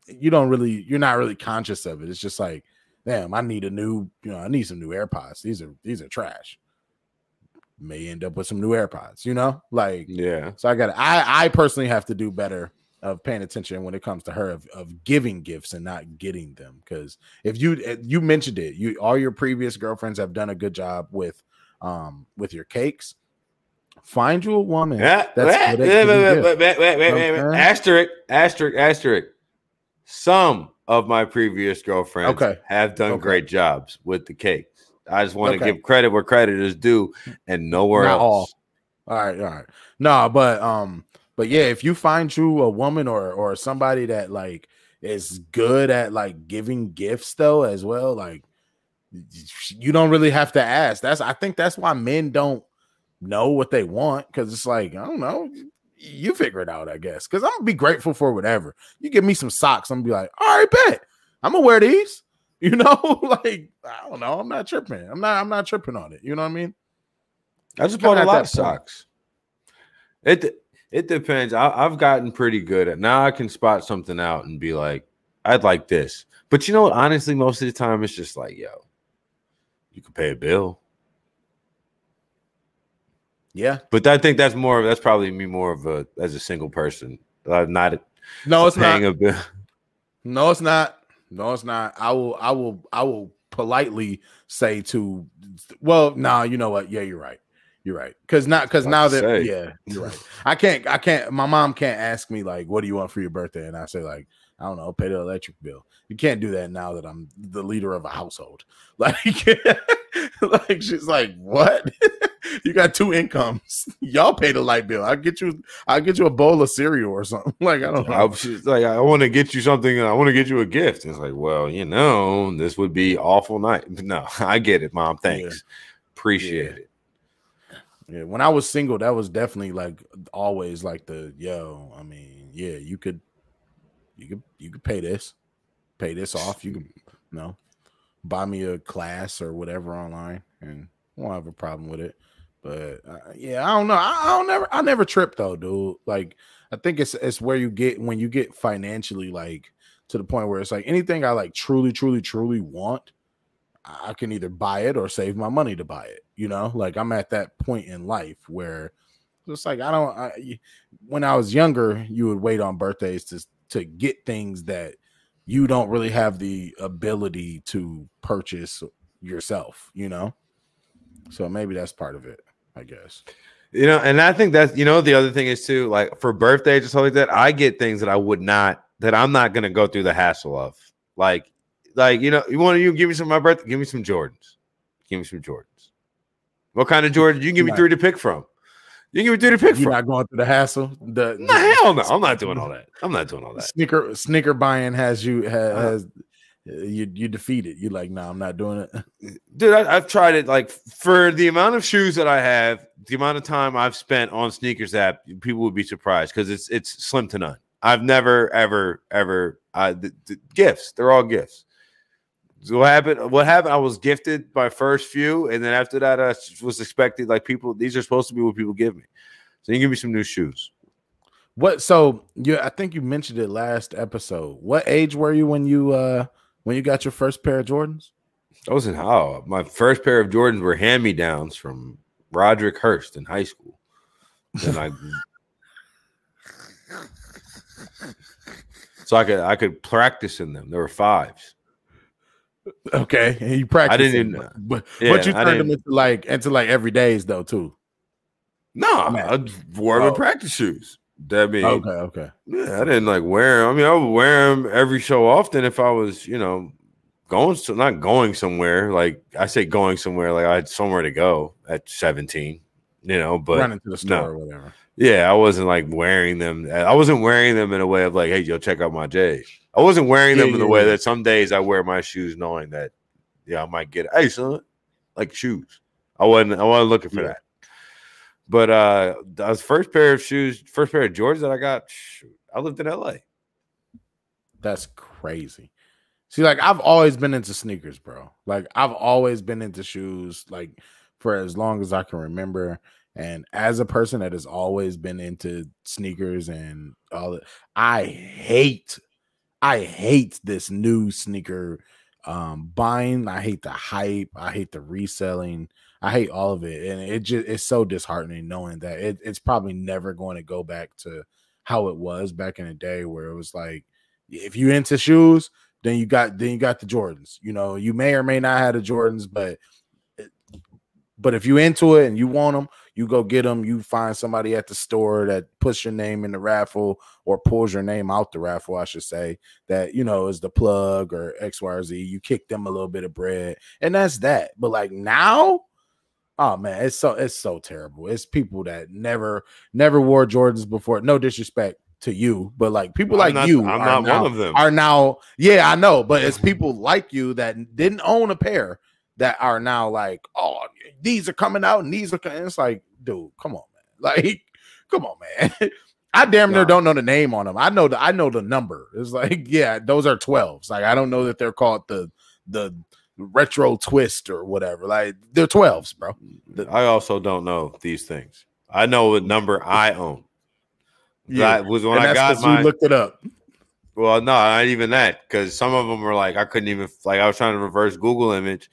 you don't really you're not really conscious of it. It's just like, damn, I need a new, you know, I need some new AirPods. These are these are trash. May end up with some new AirPods, you know? Like, yeah. So I got I I personally have to do better of paying attention when it comes to her of, of giving gifts and not getting them. Because if you eh, you mentioned it you all your previous girlfriends have done a good job with um with your cakes. Find you a woman yeah, asterisk asterisk asterisk. Some of my previous girlfriends okay. have done okay. great jobs with the cakes. I just want to give credit where credit is due and nowhere not else. all. all right all right. No but um but yeah, if you find you a woman or or somebody that like is good at like giving gifts though as well, like you don't really have to ask. That's I think that's why men don't know what they want because it's like I don't know. You figure it out, I guess. Because I'm gonna be grateful for whatever. You give me some socks, I'm gonna be like, all right, bet I'm gonna wear these. You know, like I don't know. I'm not tripping. I'm not. I'm not tripping on it. You know what I mean? I just bought a lot of socks. It it depends. I, I've gotten pretty good at now. I can spot something out and be like, I'd like this. But you know what? Honestly, most of the time it's just like, yo, you can pay a bill. Yeah, but I think that's more. That's probably me more of a as a single person. I'm not. No, it's not. A no, it's not. No, it's not. I will. I will. I will politely say to. Well, nah. You know what? Yeah, you're right. You're right. Because not because now that say. yeah, you're right. I can't. I can't. My mom can't ask me like, "What do you want for your birthday?" And I say like, I don't know, pay the electric bill. You can't do that now that I'm the leader of a household. Like, like she's like, what? you got two incomes. Y'all pay the light bill. I'll get you. I'll get you a bowl of cereal or something. Like I don't know. I, like I want to get you something. I want to get you a gift. It's like, well, you know, this would be awful night. No, I get it, mom. Thanks. Yeah. Appreciate yeah. it. Yeah, when I was single, that was definitely like always like the yo. I mean, yeah, you could, you could, you could pay this, pay this off. You can, you know, buy me a class or whatever online, and won't have a problem with it. But uh, yeah, I don't know. I, I don't never I never trip though, dude. Like I think it's it's where you get when you get financially like to the point where it's like anything I like truly, truly, truly want, I can either buy it or save my money to buy it. You know, like I'm at that point in life where it's like I don't. I, when I was younger, you would wait on birthdays to to get things that you don't really have the ability to purchase yourself. You know, so maybe that's part of it. I guess. You know, and I think that's you know the other thing is too like for birthdays or something like that. I get things that I would not that I'm not gonna go through the hassle of. Like, like you know, you want you give me some of my birthday, give me some Jordans, give me some Jordans. What kind of Jordans? You can give me three to pick from. You can give me three to pick You're from. Not going through the hassle. The, no, hell no. I'm not doing all that. I'm not doing all that. Sneaker sneaker buying has you has, uh, has you you defeat it. You're like, no, nah, I'm not doing it. Dude, I, have tried it. Like for the amount of shoes that I have, the amount of time I've spent on sneakers app, people would be surprised because it's it's slim to none. I've never ever ever uh, the, the gifts. They're all gifts. So what happened? What happened? I was gifted my first few, and then after that, I was expected like people. These are supposed to be what people give me. So you give me some new shoes. What? So you? I think you mentioned it last episode. What age were you when you uh when you got your first pair of Jordans? I was in how my first pair of Jordans were hand me downs from Roderick Hurst in high school. Then I so I could I could practice in them. There were fives. Okay, and you practice. I didn't, even, but yeah, but you turned them into like into like every days though too. No, I wore them oh. practice shoes. That mean Okay, okay. Yeah, I didn't like wear them. I mean, I would wear them every so often if I was, you know, going so not going somewhere. Like I say, going somewhere. Like I had somewhere to go at seventeen. You know, but Running to the store no. or whatever. Yeah, I wasn't like wearing them. I wasn't wearing them in a way of like, hey, yo, check out my J's. I wasn't wearing them Yeah, in the yeah, way yeah. that some days I wear my shoes knowing that, yeah, I might get, hey, son, like shoes. I wasn't, I wasn't looking for that. But uh, the first pair of shoes, first pair of Jordans that I got, shoot, I lived in LA. That's crazy. See, like I've always been into sneakers, bro. Like I've always been into shoes, like for as long as I can remember. And as a person that has always been into sneakers and all that, I hate, I hate this new sneaker um buying. I hate the hype. I hate the reselling. I hate all of it. And it just it's so disheartening knowing that it, it's probably never going to go back to how it was back in the day where it was like if you into shoes, then you got then you got the Jordans. You know, you may or may not have the Jordans, but but if you into it and you want them, you go get them. You find somebody at the store that puts your name in the raffle or pulls your name out the raffle, I should say, that you know is the plug or X, Y, or Z. You kick them a little bit of bread, and that's that. But like now, oh man, it's so it's so terrible. It's people that never never wore Jordans before. No disrespect to you, but like people I'm like not- you, I'm are not now- one of them. Are now, yeah, I know, but it's people like you that didn't own a pair that are now like, oh, these are coming out and these are. coming. It's like, dude, come on, man, like, come on, man. I damn near Nah. don't know the name on them. I know the I know the number. It's like, yeah, those are 12s. Like, I don't know that they're called the the retro twist or whatever. Like, they're 12s, bro. The- I also don't know these things. I know what number I own. That was when I got my. you looked it up. Well, no, not even that, because some of them were like I couldn't even like I was trying to reverse Google image,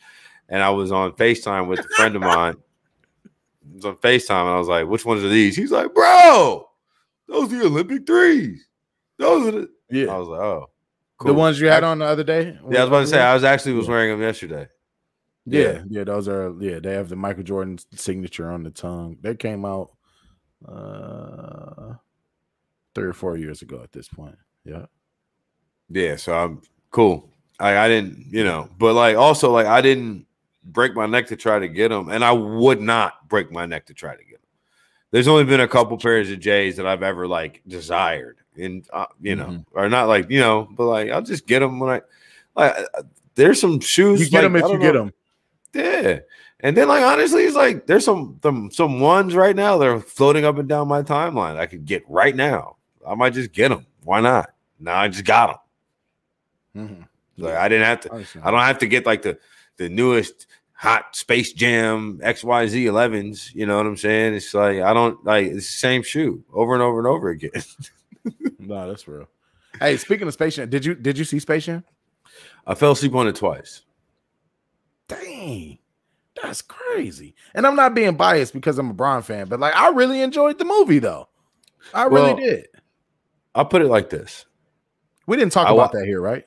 and I was on Facetime with a friend of mine. It was on Facetime, and I was like, "Which ones are these?" He's like, "Bro, those are the Olympic threes. Those are the." Yeah. I was like, "Oh, Cool. The ones you had on the other day? Yeah, I was about to say I was actually was wearing them yesterday. Yeah, Yeah. yeah, those are yeah, they have the Michael Jordan signature on the tongue. They came out uh three or four years ago at this point. Yeah. Yeah, so I'm cool. I I didn't, you know, but like also like I didn't break my neck to try to get them, and I would not break my neck to try to get them. There's only been a couple pairs of J's that I've ever like desired, and uh, you know, Mhm. or not like you know, but like I'll just get them when I like. uh, There's some shoes You get like, them if you don't get them. Yeah. And then like honestly, it's like there's some some some ones right now that are floating up and down my timeline I could get right now. I might just get them. Why not? Now I just got them. Mhm. Like I didn't have to. I don't have to get like the the newest hot Space Jam XYZ 11s. You know what I'm saying? It's like I don't like it's the same shoe over and over and over again. No, that's real. Hey, speaking of Space Jam, did you did you see Space Jam? I fell asleep on it twice. Dang, that's crazy. And I'm not being biased because I'm a Bron fan, but like I really enjoyed the movie though. I really Well, did. I'll put it like this. We didn't talk I wa- about that here, right?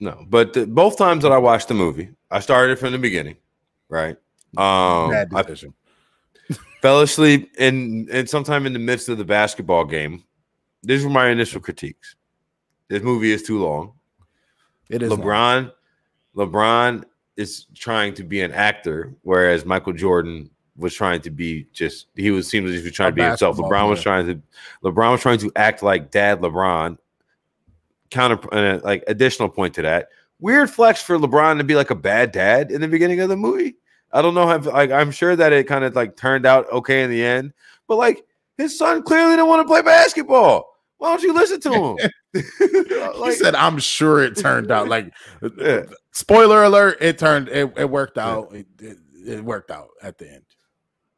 No, but the, both times that I watched the movie, I started from the beginning, right? Um, Bad I decision. fell asleep in and sometime in the midst of the basketball game. These were my initial critiques. This movie is too long. It is long. LeBron, LeBron is trying to be an actor, whereas Michael Jordan was trying to be just he was seemed as if he was trying A to be himself. LeBron was trying to LeBron was trying to act like dad LeBron. Counter uh, like additional point to that. Weird flex for LeBron to be like a bad dad in the beginning of the movie. I don't know if like I'm sure that it kind of like turned out okay in the end, but like his son clearly didn't want to play basketball. Why don't you listen to him? he said, "I'm sure it turned out like." Yeah. Spoiler alert! It turned. It, it worked out. It, it, it worked out at the end.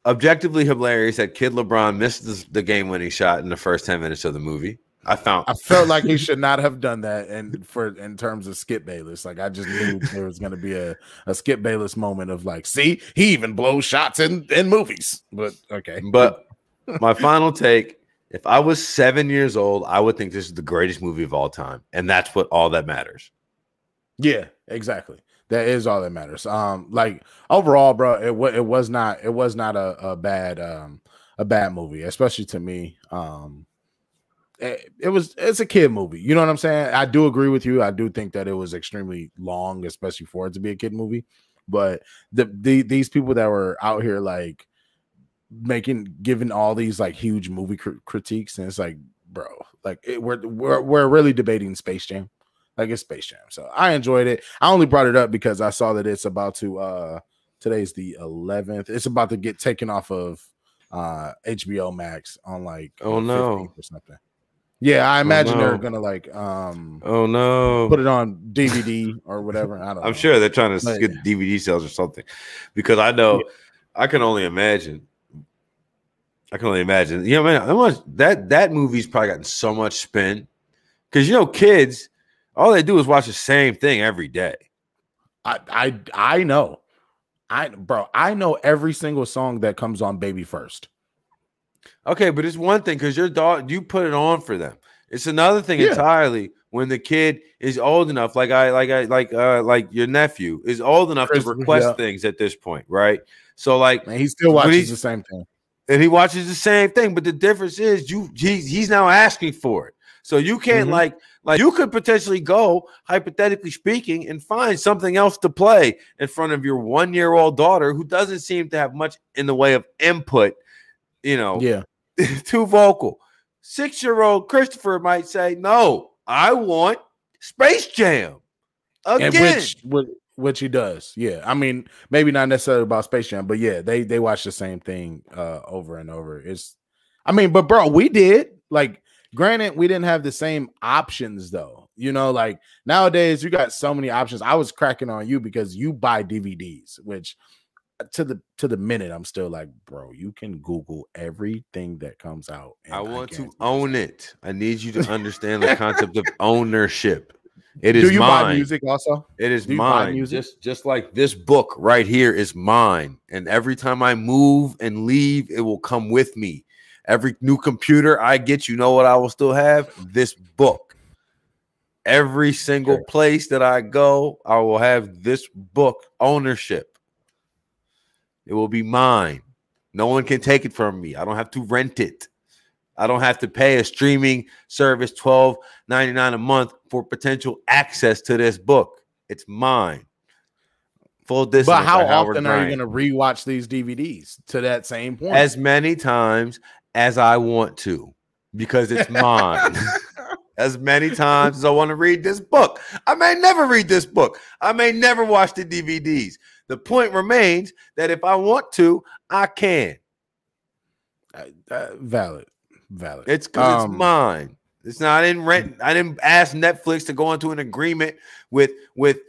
objectively hilarious that Kid LeBron missed the, the game winning shot in the first 10 minutes of the movie. I found I felt like he should not have done that, and for in terms of Skip Bayless, like I just knew there was going to be a, a Skip Bayless moment of like, see, he even blows shots in in movies. But okay, but my final take if I was seven years old, I would think this is the greatest movie of all time. And that's what all that matters. Yeah, exactly. That is all that matters. Um, like overall, bro, it was it was not it was not a, a bad um a bad movie, especially to me. Um, it was it's a kid movie. You know what I'm saying? I do agree with you. I do think that it was extremely long, especially for it to be a kid movie. But the, the these people that were out here like making giving all these like huge movie cr- critiques, and it's like, bro, like it, we're we're we're really debating Space Jam, like it's Space Jam. So I enjoyed it. I only brought it up because I saw that it's about to uh today's the 11th. It's about to get taken off of uh HBO Max on like oh no or something. Yeah, I imagine oh, no. they're gonna like um oh no put it on DVD or whatever. I don't I'm know. sure they're trying to but, get DVD sales or something because I know yeah. I can only imagine. I can only imagine. You know, man, much, that that movie's probably gotten so much spin because you know, kids, all they do is watch the same thing every day. I I I know. I bro, I know every single song that comes on Baby First. Okay, but it's one thing because your dog, you put it on for them. It's another thing yeah. entirely when the kid is old enough, like I, like I, like, uh, like your nephew is old enough Chris, to request yeah. things at this point, right? So, like, Man, he still watches the same thing, and he watches the same thing. But the difference is, you, he, he's now asking for it. So you can't mm-hmm. like like you could potentially go, hypothetically speaking, and find something else to play in front of your one year old daughter who doesn't seem to have much in the way of input. You know, yeah, too vocal. Six year old Christopher might say, "No, I want Space Jam again." which, which, which he does. Yeah, I mean, maybe not necessarily about Space Jam, but yeah, they they watch the same thing uh over and over. It's, I mean, but bro, we did like Granted, we didn't have the same options though. You know, like nowadays you got so many options. I was cracking on you because you buy DVDs, which to the to the minute I'm still like, bro, you can Google everything that comes out. I want I to own it. I need you to understand the concept of ownership. It is Do you mine. buy music also? It is mine. Just just like this book right here is mine. And every time I move and leave, it will come with me. Every new computer I get, you know what I will still have? This book. Every single place that I go, I will have this book ownership. It will be mine. No one can take it from me. I don't have to rent it. I don't have to pay a streaming service $12.99 a month for potential access to this book. It's mine. Full distance. But how often are you going to rewatch these DVDs to that same point? As many times as I want to because it's mine. as many times as I want to read this book. I may never read this book. I may never watch the DVDs. The point remains that if I want to, I can. Uh, uh, valid, valid. It's because um, it's mine. It's not in rent. I didn't ask Netflix to go into an agreement with with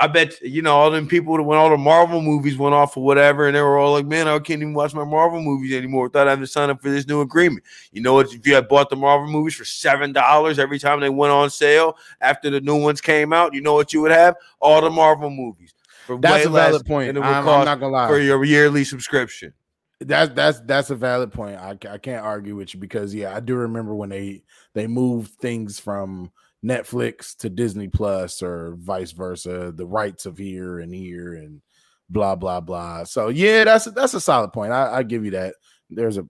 I bet you know all them people when all the Marvel movies went off or whatever, and they were all like, "Man, I can't even watch my Marvel movies anymore without having to sign up for this new agreement." You know what? If you had bought the Marvel movies for seven dollars every time they went on sale after the new ones came out, you know what you would have? All the Marvel movies. That's a valid point. I'm, I'm not gonna lie for your yearly subscription. That's that's that's a valid point. I, I can't argue with you because yeah, I do remember when they they moved things from Netflix to Disney Plus or vice versa, the rights of here and here and blah blah blah. So yeah, that's a, that's a solid point. I, I give you that. There's a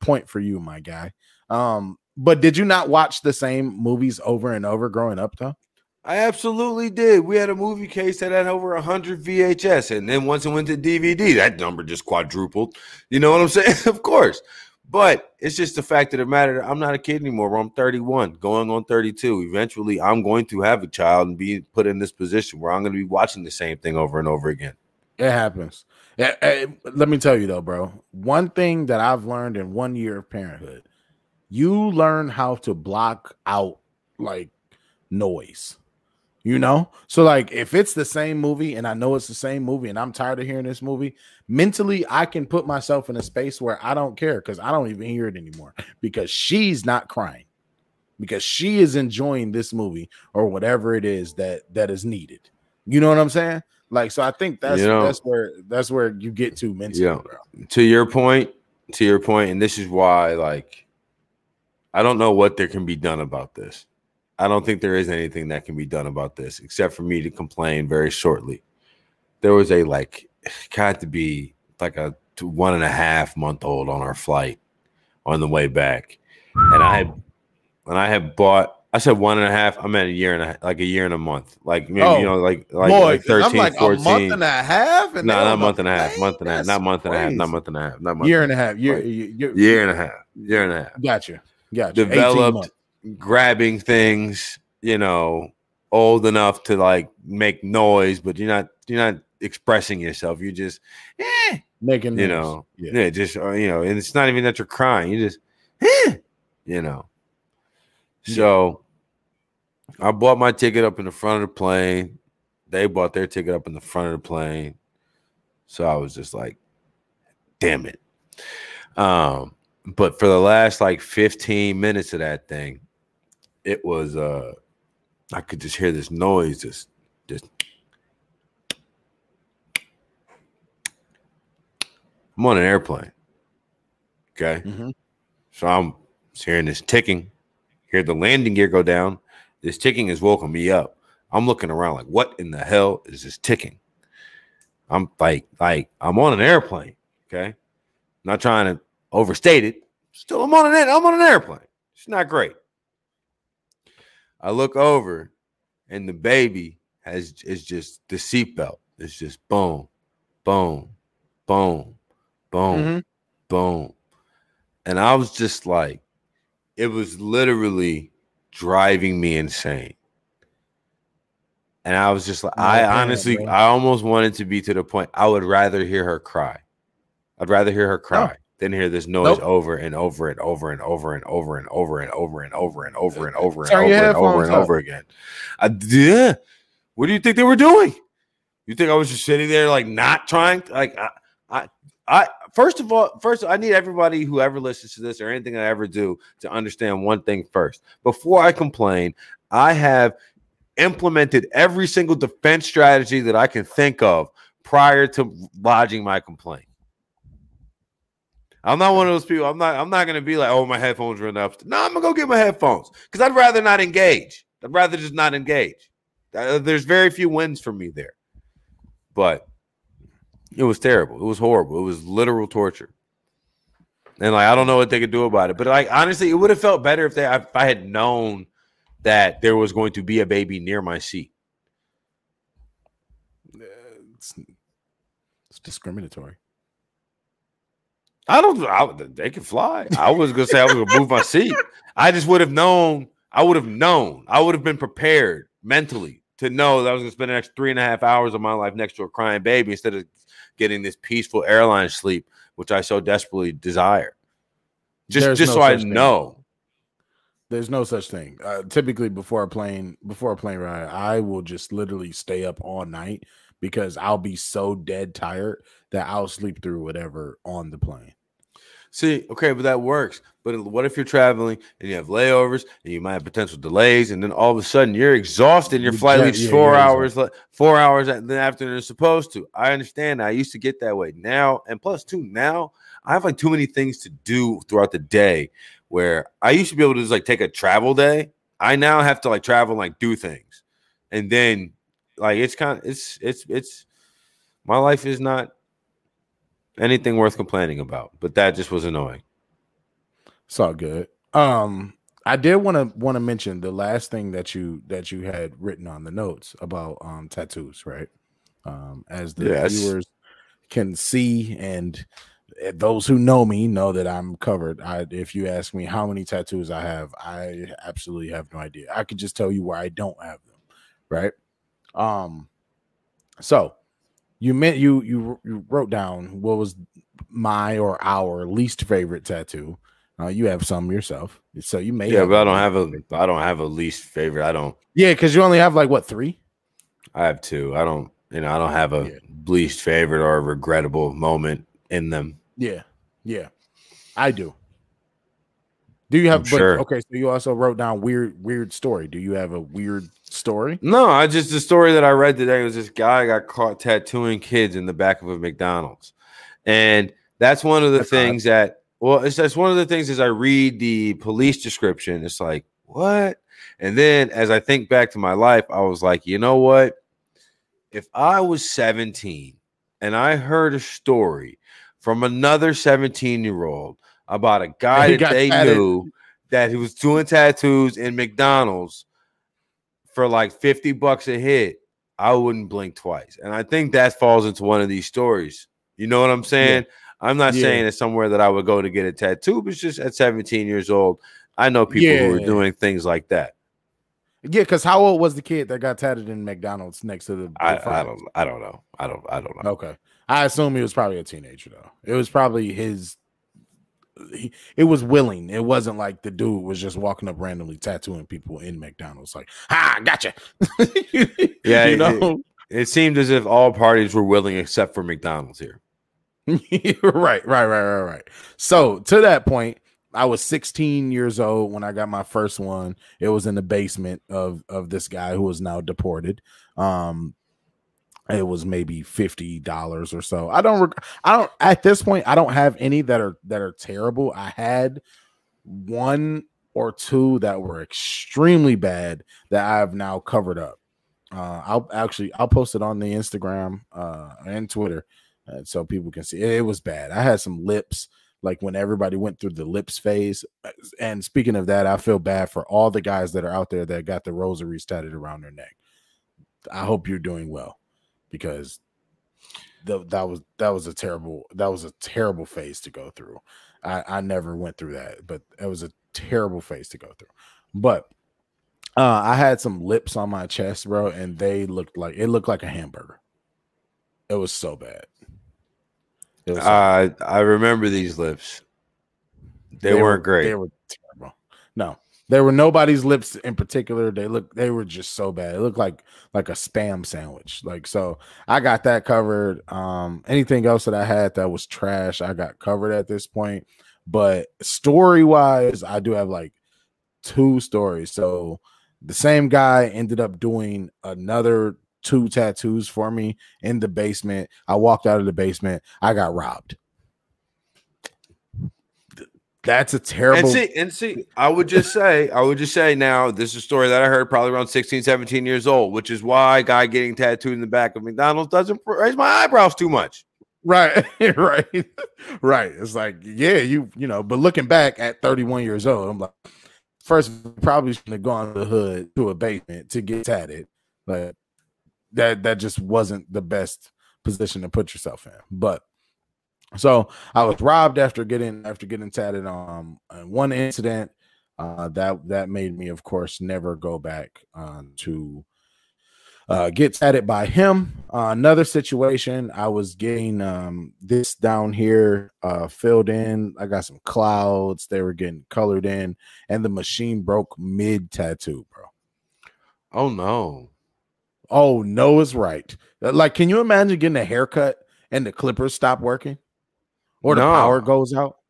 point for you, my guy. Um, but did you not watch the same movies over and over growing up though? I absolutely did. We had a movie case that had over 100 VHS, and then once it went to DVD, that number just quadrupled. You know what I'm saying? of course. But it's just the fact of the matter. I'm not a kid anymore. I'm 31, going on 32. Eventually, I'm going to have a child and be put in this position where I'm going to be watching the same thing over and over again. It happens. Eh, eh, let me tell you though, bro. One thing that I've learned in one year of parenthood, you learn how to block out like noise you know? So like if it's the same movie and i know it's the same movie and i'm tired of hearing this movie mentally i can put myself in a space where i don't care because i don't even hear it anymore because she's not crying because she is enjoying this movie or whatever it is that that is needed. You know what i'm saying? Like so i think that's you know, that's where that's where you get to mentally yeah. to your point to your point and this is why like i don't know what there can be done about this I don't think there is anything that can be done about this except for me to complain very shortly. There was a like, got to be like a one and a half month old on our flight on the way back, and I had and I had bought. I said one and a half. I'm at a year and a like a year and a month. Like maybe Oh, you know, like like, Boy, like 13, I'm like 14. a month and a half. no, And they not a month and a half. Month and a half. Not month and a half. Not month and a half. Not month. year and a half. Year, year, year, and a half. Year and a half. Gotcha. Gotcha. 18 Developed. Grabbing things, you know, old enough to like make noise, but you're not you're not expressing yourself. You're just eh, making you noise. know, Yeah. yeah, just uh, you know, and it's not even that you're crying. You just eh, you know. So I bought my ticket up in the front of the plane. They bought their ticket up in the front of the plane. So I was just like, damn it. Um, but for the last like 15 minutes of that thing, it was uh I could just hear this noise just just I'm on an airplane. Okay. Mhm. So I'm hearing this ticking, hear the landing gear go down. This ticking is woken me up. I'm looking around like, what in the hell is this ticking? I'm like, like I'm on an airplane. Okay. Not trying to overstate it. Still, I'm on an I'm on an airplane. It's not great. I look over and the baby has is just the seatbelt. It's just boom, boom, boom, boom, Mhm. boom. And I was just like, it was literally driving me insane. And I was just like, I damn, honestly, bro. I almost wanted to be to the point. I would rather hear her cry. I'd rather hear her cry than hear this noise over and over and over and over and over and over and over and over and over and over and over and over and over again. I, yeah. What do you think they were doing? You think I was just sitting there like not trying? Like I, I, I. First of all, first I need everybody who ever listens to this or anything I ever do to understand one thing first. Before I complain, I have implemented every single defense strategy that I can think of prior to lodging my complaint. I'm not one of those people. I'm not. I'm not gonna be like, oh, my headphones are enough. No, I'm gonna go get my headphones because I'd rather not engage. I'd rather just not engage. Uh, there's very few wins for me there, but it was terrible. It was horrible. It was literal torture. And like, I don't know what they could do about it. But like, honestly, it would have felt better if they if I had known that there was going to be a baby near my seat. It's, it's discriminatory. I don't. I, they can fly. I was gonna say I was gonna move my seat. I just would have known. I would have known. I would have been prepared mentally to know that I was gonna spend the next three and a half hours of my life next to a crying baby instead of getting this peaceful airline sleep, which I so desperately desire. Just, There's just no so I thing. know. There's no such thing. Uh, typically, before a plane before a plane ride, I will just literally stay up all night because I'll be so dead tired that I'll sleep through whatever on the plane. See, okay, but that works. But what if you're traveling and you have layovers and you might have potential delays, and then all of a sudden you're exhausted your flight leaves yeah, four you're hours, le- four hours after they're supposed to? I understand. I used to get that way now, and plus two now I have like too many things to do throughout the day. Where I used to be able to just like take a travel day, I now have to like travel and like do things, and then like it's kind of it's it's it's my life is not anything worth complaining about. But that just was annoying. It's all good. Um, I did want to want to mention the last thing that you that you had written on the notes about um tattoos, right? Um, as the Yes. viewers can see, and eh, those who know me know that I'm covered. I, if you ask me how many tattoos I have, I absolutely have no idea. I could just tell you where I don't have them, right? Um, so you meant you you you wrote down what was my or our least favorite tattoo. Uh, you have some yourself, so you may. Yeah, but I don't have a I don't have a least favorite. I don't Yeah, because you only have like what three? I have two. I don't you know, I don't have a Yeah. least favorite or a regrettable moment in them. Yeah, yeah, I do. Do you have? But, sure. Okay, so you also wrote down weird, weird story. Do you have a weird story? No, I just the story that I read today was this guy got caught tattooing kids in the back of a McDonald's. And that's one of the That's odd. things that well, it's that's one of the things as I read the police description, it's like, what? And then as I think back to my life, I was like, you know what? If I was 17 and I heard a story from another 17 year old about a guy that they tatted. knew that he was doing tattoos in McDonald's for like 50 bucks a hit, I wouldn't blink twice. And I think that falls into one of these stories. You know what I'm saying? Yeah. I'm not yeah. saying it's somewhere that I would go to get a tattoo, but it's just at 17 years old, I know people yeah. who are doing things like that. Yeah, because how old was the kid that got tatted in McDonald's next to the? the I, I, don't. I don't know. I don't. I don't know. Okay, I assume he was probably a teenager though. It was probably his. He, it was willing. It wasn't like the dude was just walking up randomly tattooing people in McDonald's. Like, ha, gotcha. yeah, you know. It, it seemed as if all parties were willing except for McDonald's here. right, right, right, right, right. So to that point, I was 16 years old when I got my first one. It was in the basement of of this guy who was now deported. Um, it was maybe fifty dollars or so. I don't. I don't. At this point, I don't have any that are that are terrible. I had one or two that were extremely bad that I have now covered up. Uh, I'll actually I'll post it on the Instagram uh, and Twitter uh, so people can see. It, it was bad. I had some lips like when everybody went through the lips phase. And speaking of that, I feel bad for all the guys that are out there that got the rosaries tatted around their neck. I hope you're doing well because the, that was that was a terrible that was a terrible phase to go through. I, I never went through that, but it was a terrible phase to go through. But uh, I had some lips on my chest, bro, and they looked like it looked like a hamburger. It was so bad. Uh, I remember these lips. They, they weren't were, great. They were terrible. No, there were nobody's lips in particular. They look they were just so bad. It looked like like a spam sandwich. Like so I got that covered. Um anything else that I had that was trash, I got covered at this point. But story wise, I do have like two stories. So the same guy ended up doing another two tattoos for me in the basement. I walked out of the basement. I got robbed. That's a terrible. And see, and see, I would just say, I would just say now, this is a story that I heard probably around 16, 17 years old, which is why a guy getting tattooed in the back of McDonald's doesn't raise my eyebrows too much. Right, right, right. It's like, yeah, you, you know, but looking back at 31 years old, I'm like, first, probably shouldn't have gone to the hood to a basement to get tatted. But that that just wasn't the best position to put yourself in. But so I was robbed after getting after getting tatted um one incident uh that that made me of course never go back uh, to uh get tatted by him. Uh, another situation i was getting um this down here uh filled in. I got some clouds. They were getting colored in and the machine broke mid tattoo bro. Oh no. Oh, no is right. Like, can you imagine getting a haircut and the clippers stop working, or the no. power goes out?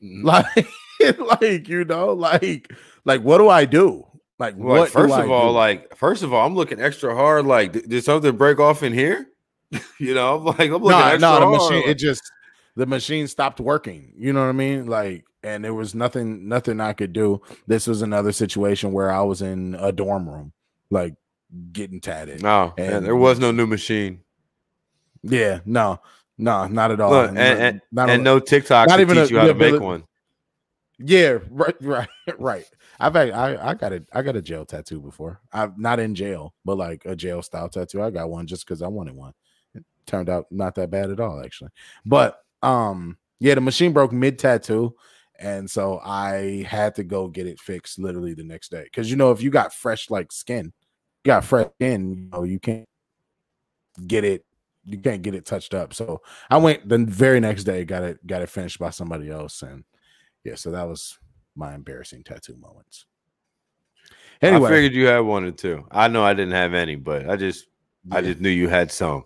Like, like you know, like, like what do I do? Like, what? First of all, do? like, first of all, I'm looking extra hard. Like, did something break off in here? you know, I'm like, I'm looking no, extra no, the hard. machine. It just the machine stopped working. You know what I mean? Like, and there was nothing, nothing I could do. This was another situation where I was in a dorm room, like getting tatted. No, and there was no new machine. Yeah, no, no, not at all. Look, and, and, not and no TikTok not even teach a, you how to make one. Yeah, right, right, right. I've had, I I got a I got a jail tattoo before. I'm not in jail, but like a jail style tattoo. I got one just because I wanted one. It turned out not that bad at all, actually. But um, yeah, the machine broke mid tattoo. And so I had to go get it fixed literally the next day. Cause you know, if you got fresh like skin, you got fresh in, you know, you can't get it, you can't get it touched up. So I went the very next day, got it, got it finished by somebody else, and yeah, so that was my embarrassing tattoo moments. Anyway, I figured you had one or two. I know I didn't have any, but I just, yeah. I just knew you had some.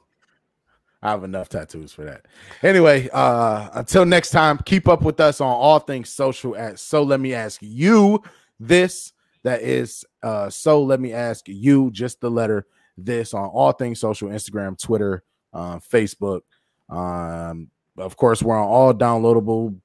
I have enough tattoos for that. Anyway, uh until next time, keep up with us on all things social at so let me ask you this that is uh so let me ask you just the letter this on all things social Instagram, Twitter, uh, Facebook. Um, of course, we're on all downloadable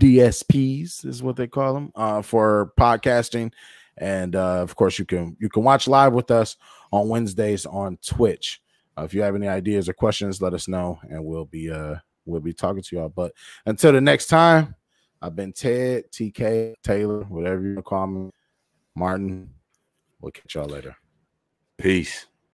DSPs, is what they call them, uh, for podcasting. And uh, of course, you can you can watch live with us on Wednesdays on Twitch. Uh, if you have any ideas or questions, let us know, and we'll be uh we'll be talking to y'all. But until the next time, I've been Ted, TK, Taylor, whatever you call me. Martin. We'll catch y'all later. Peace.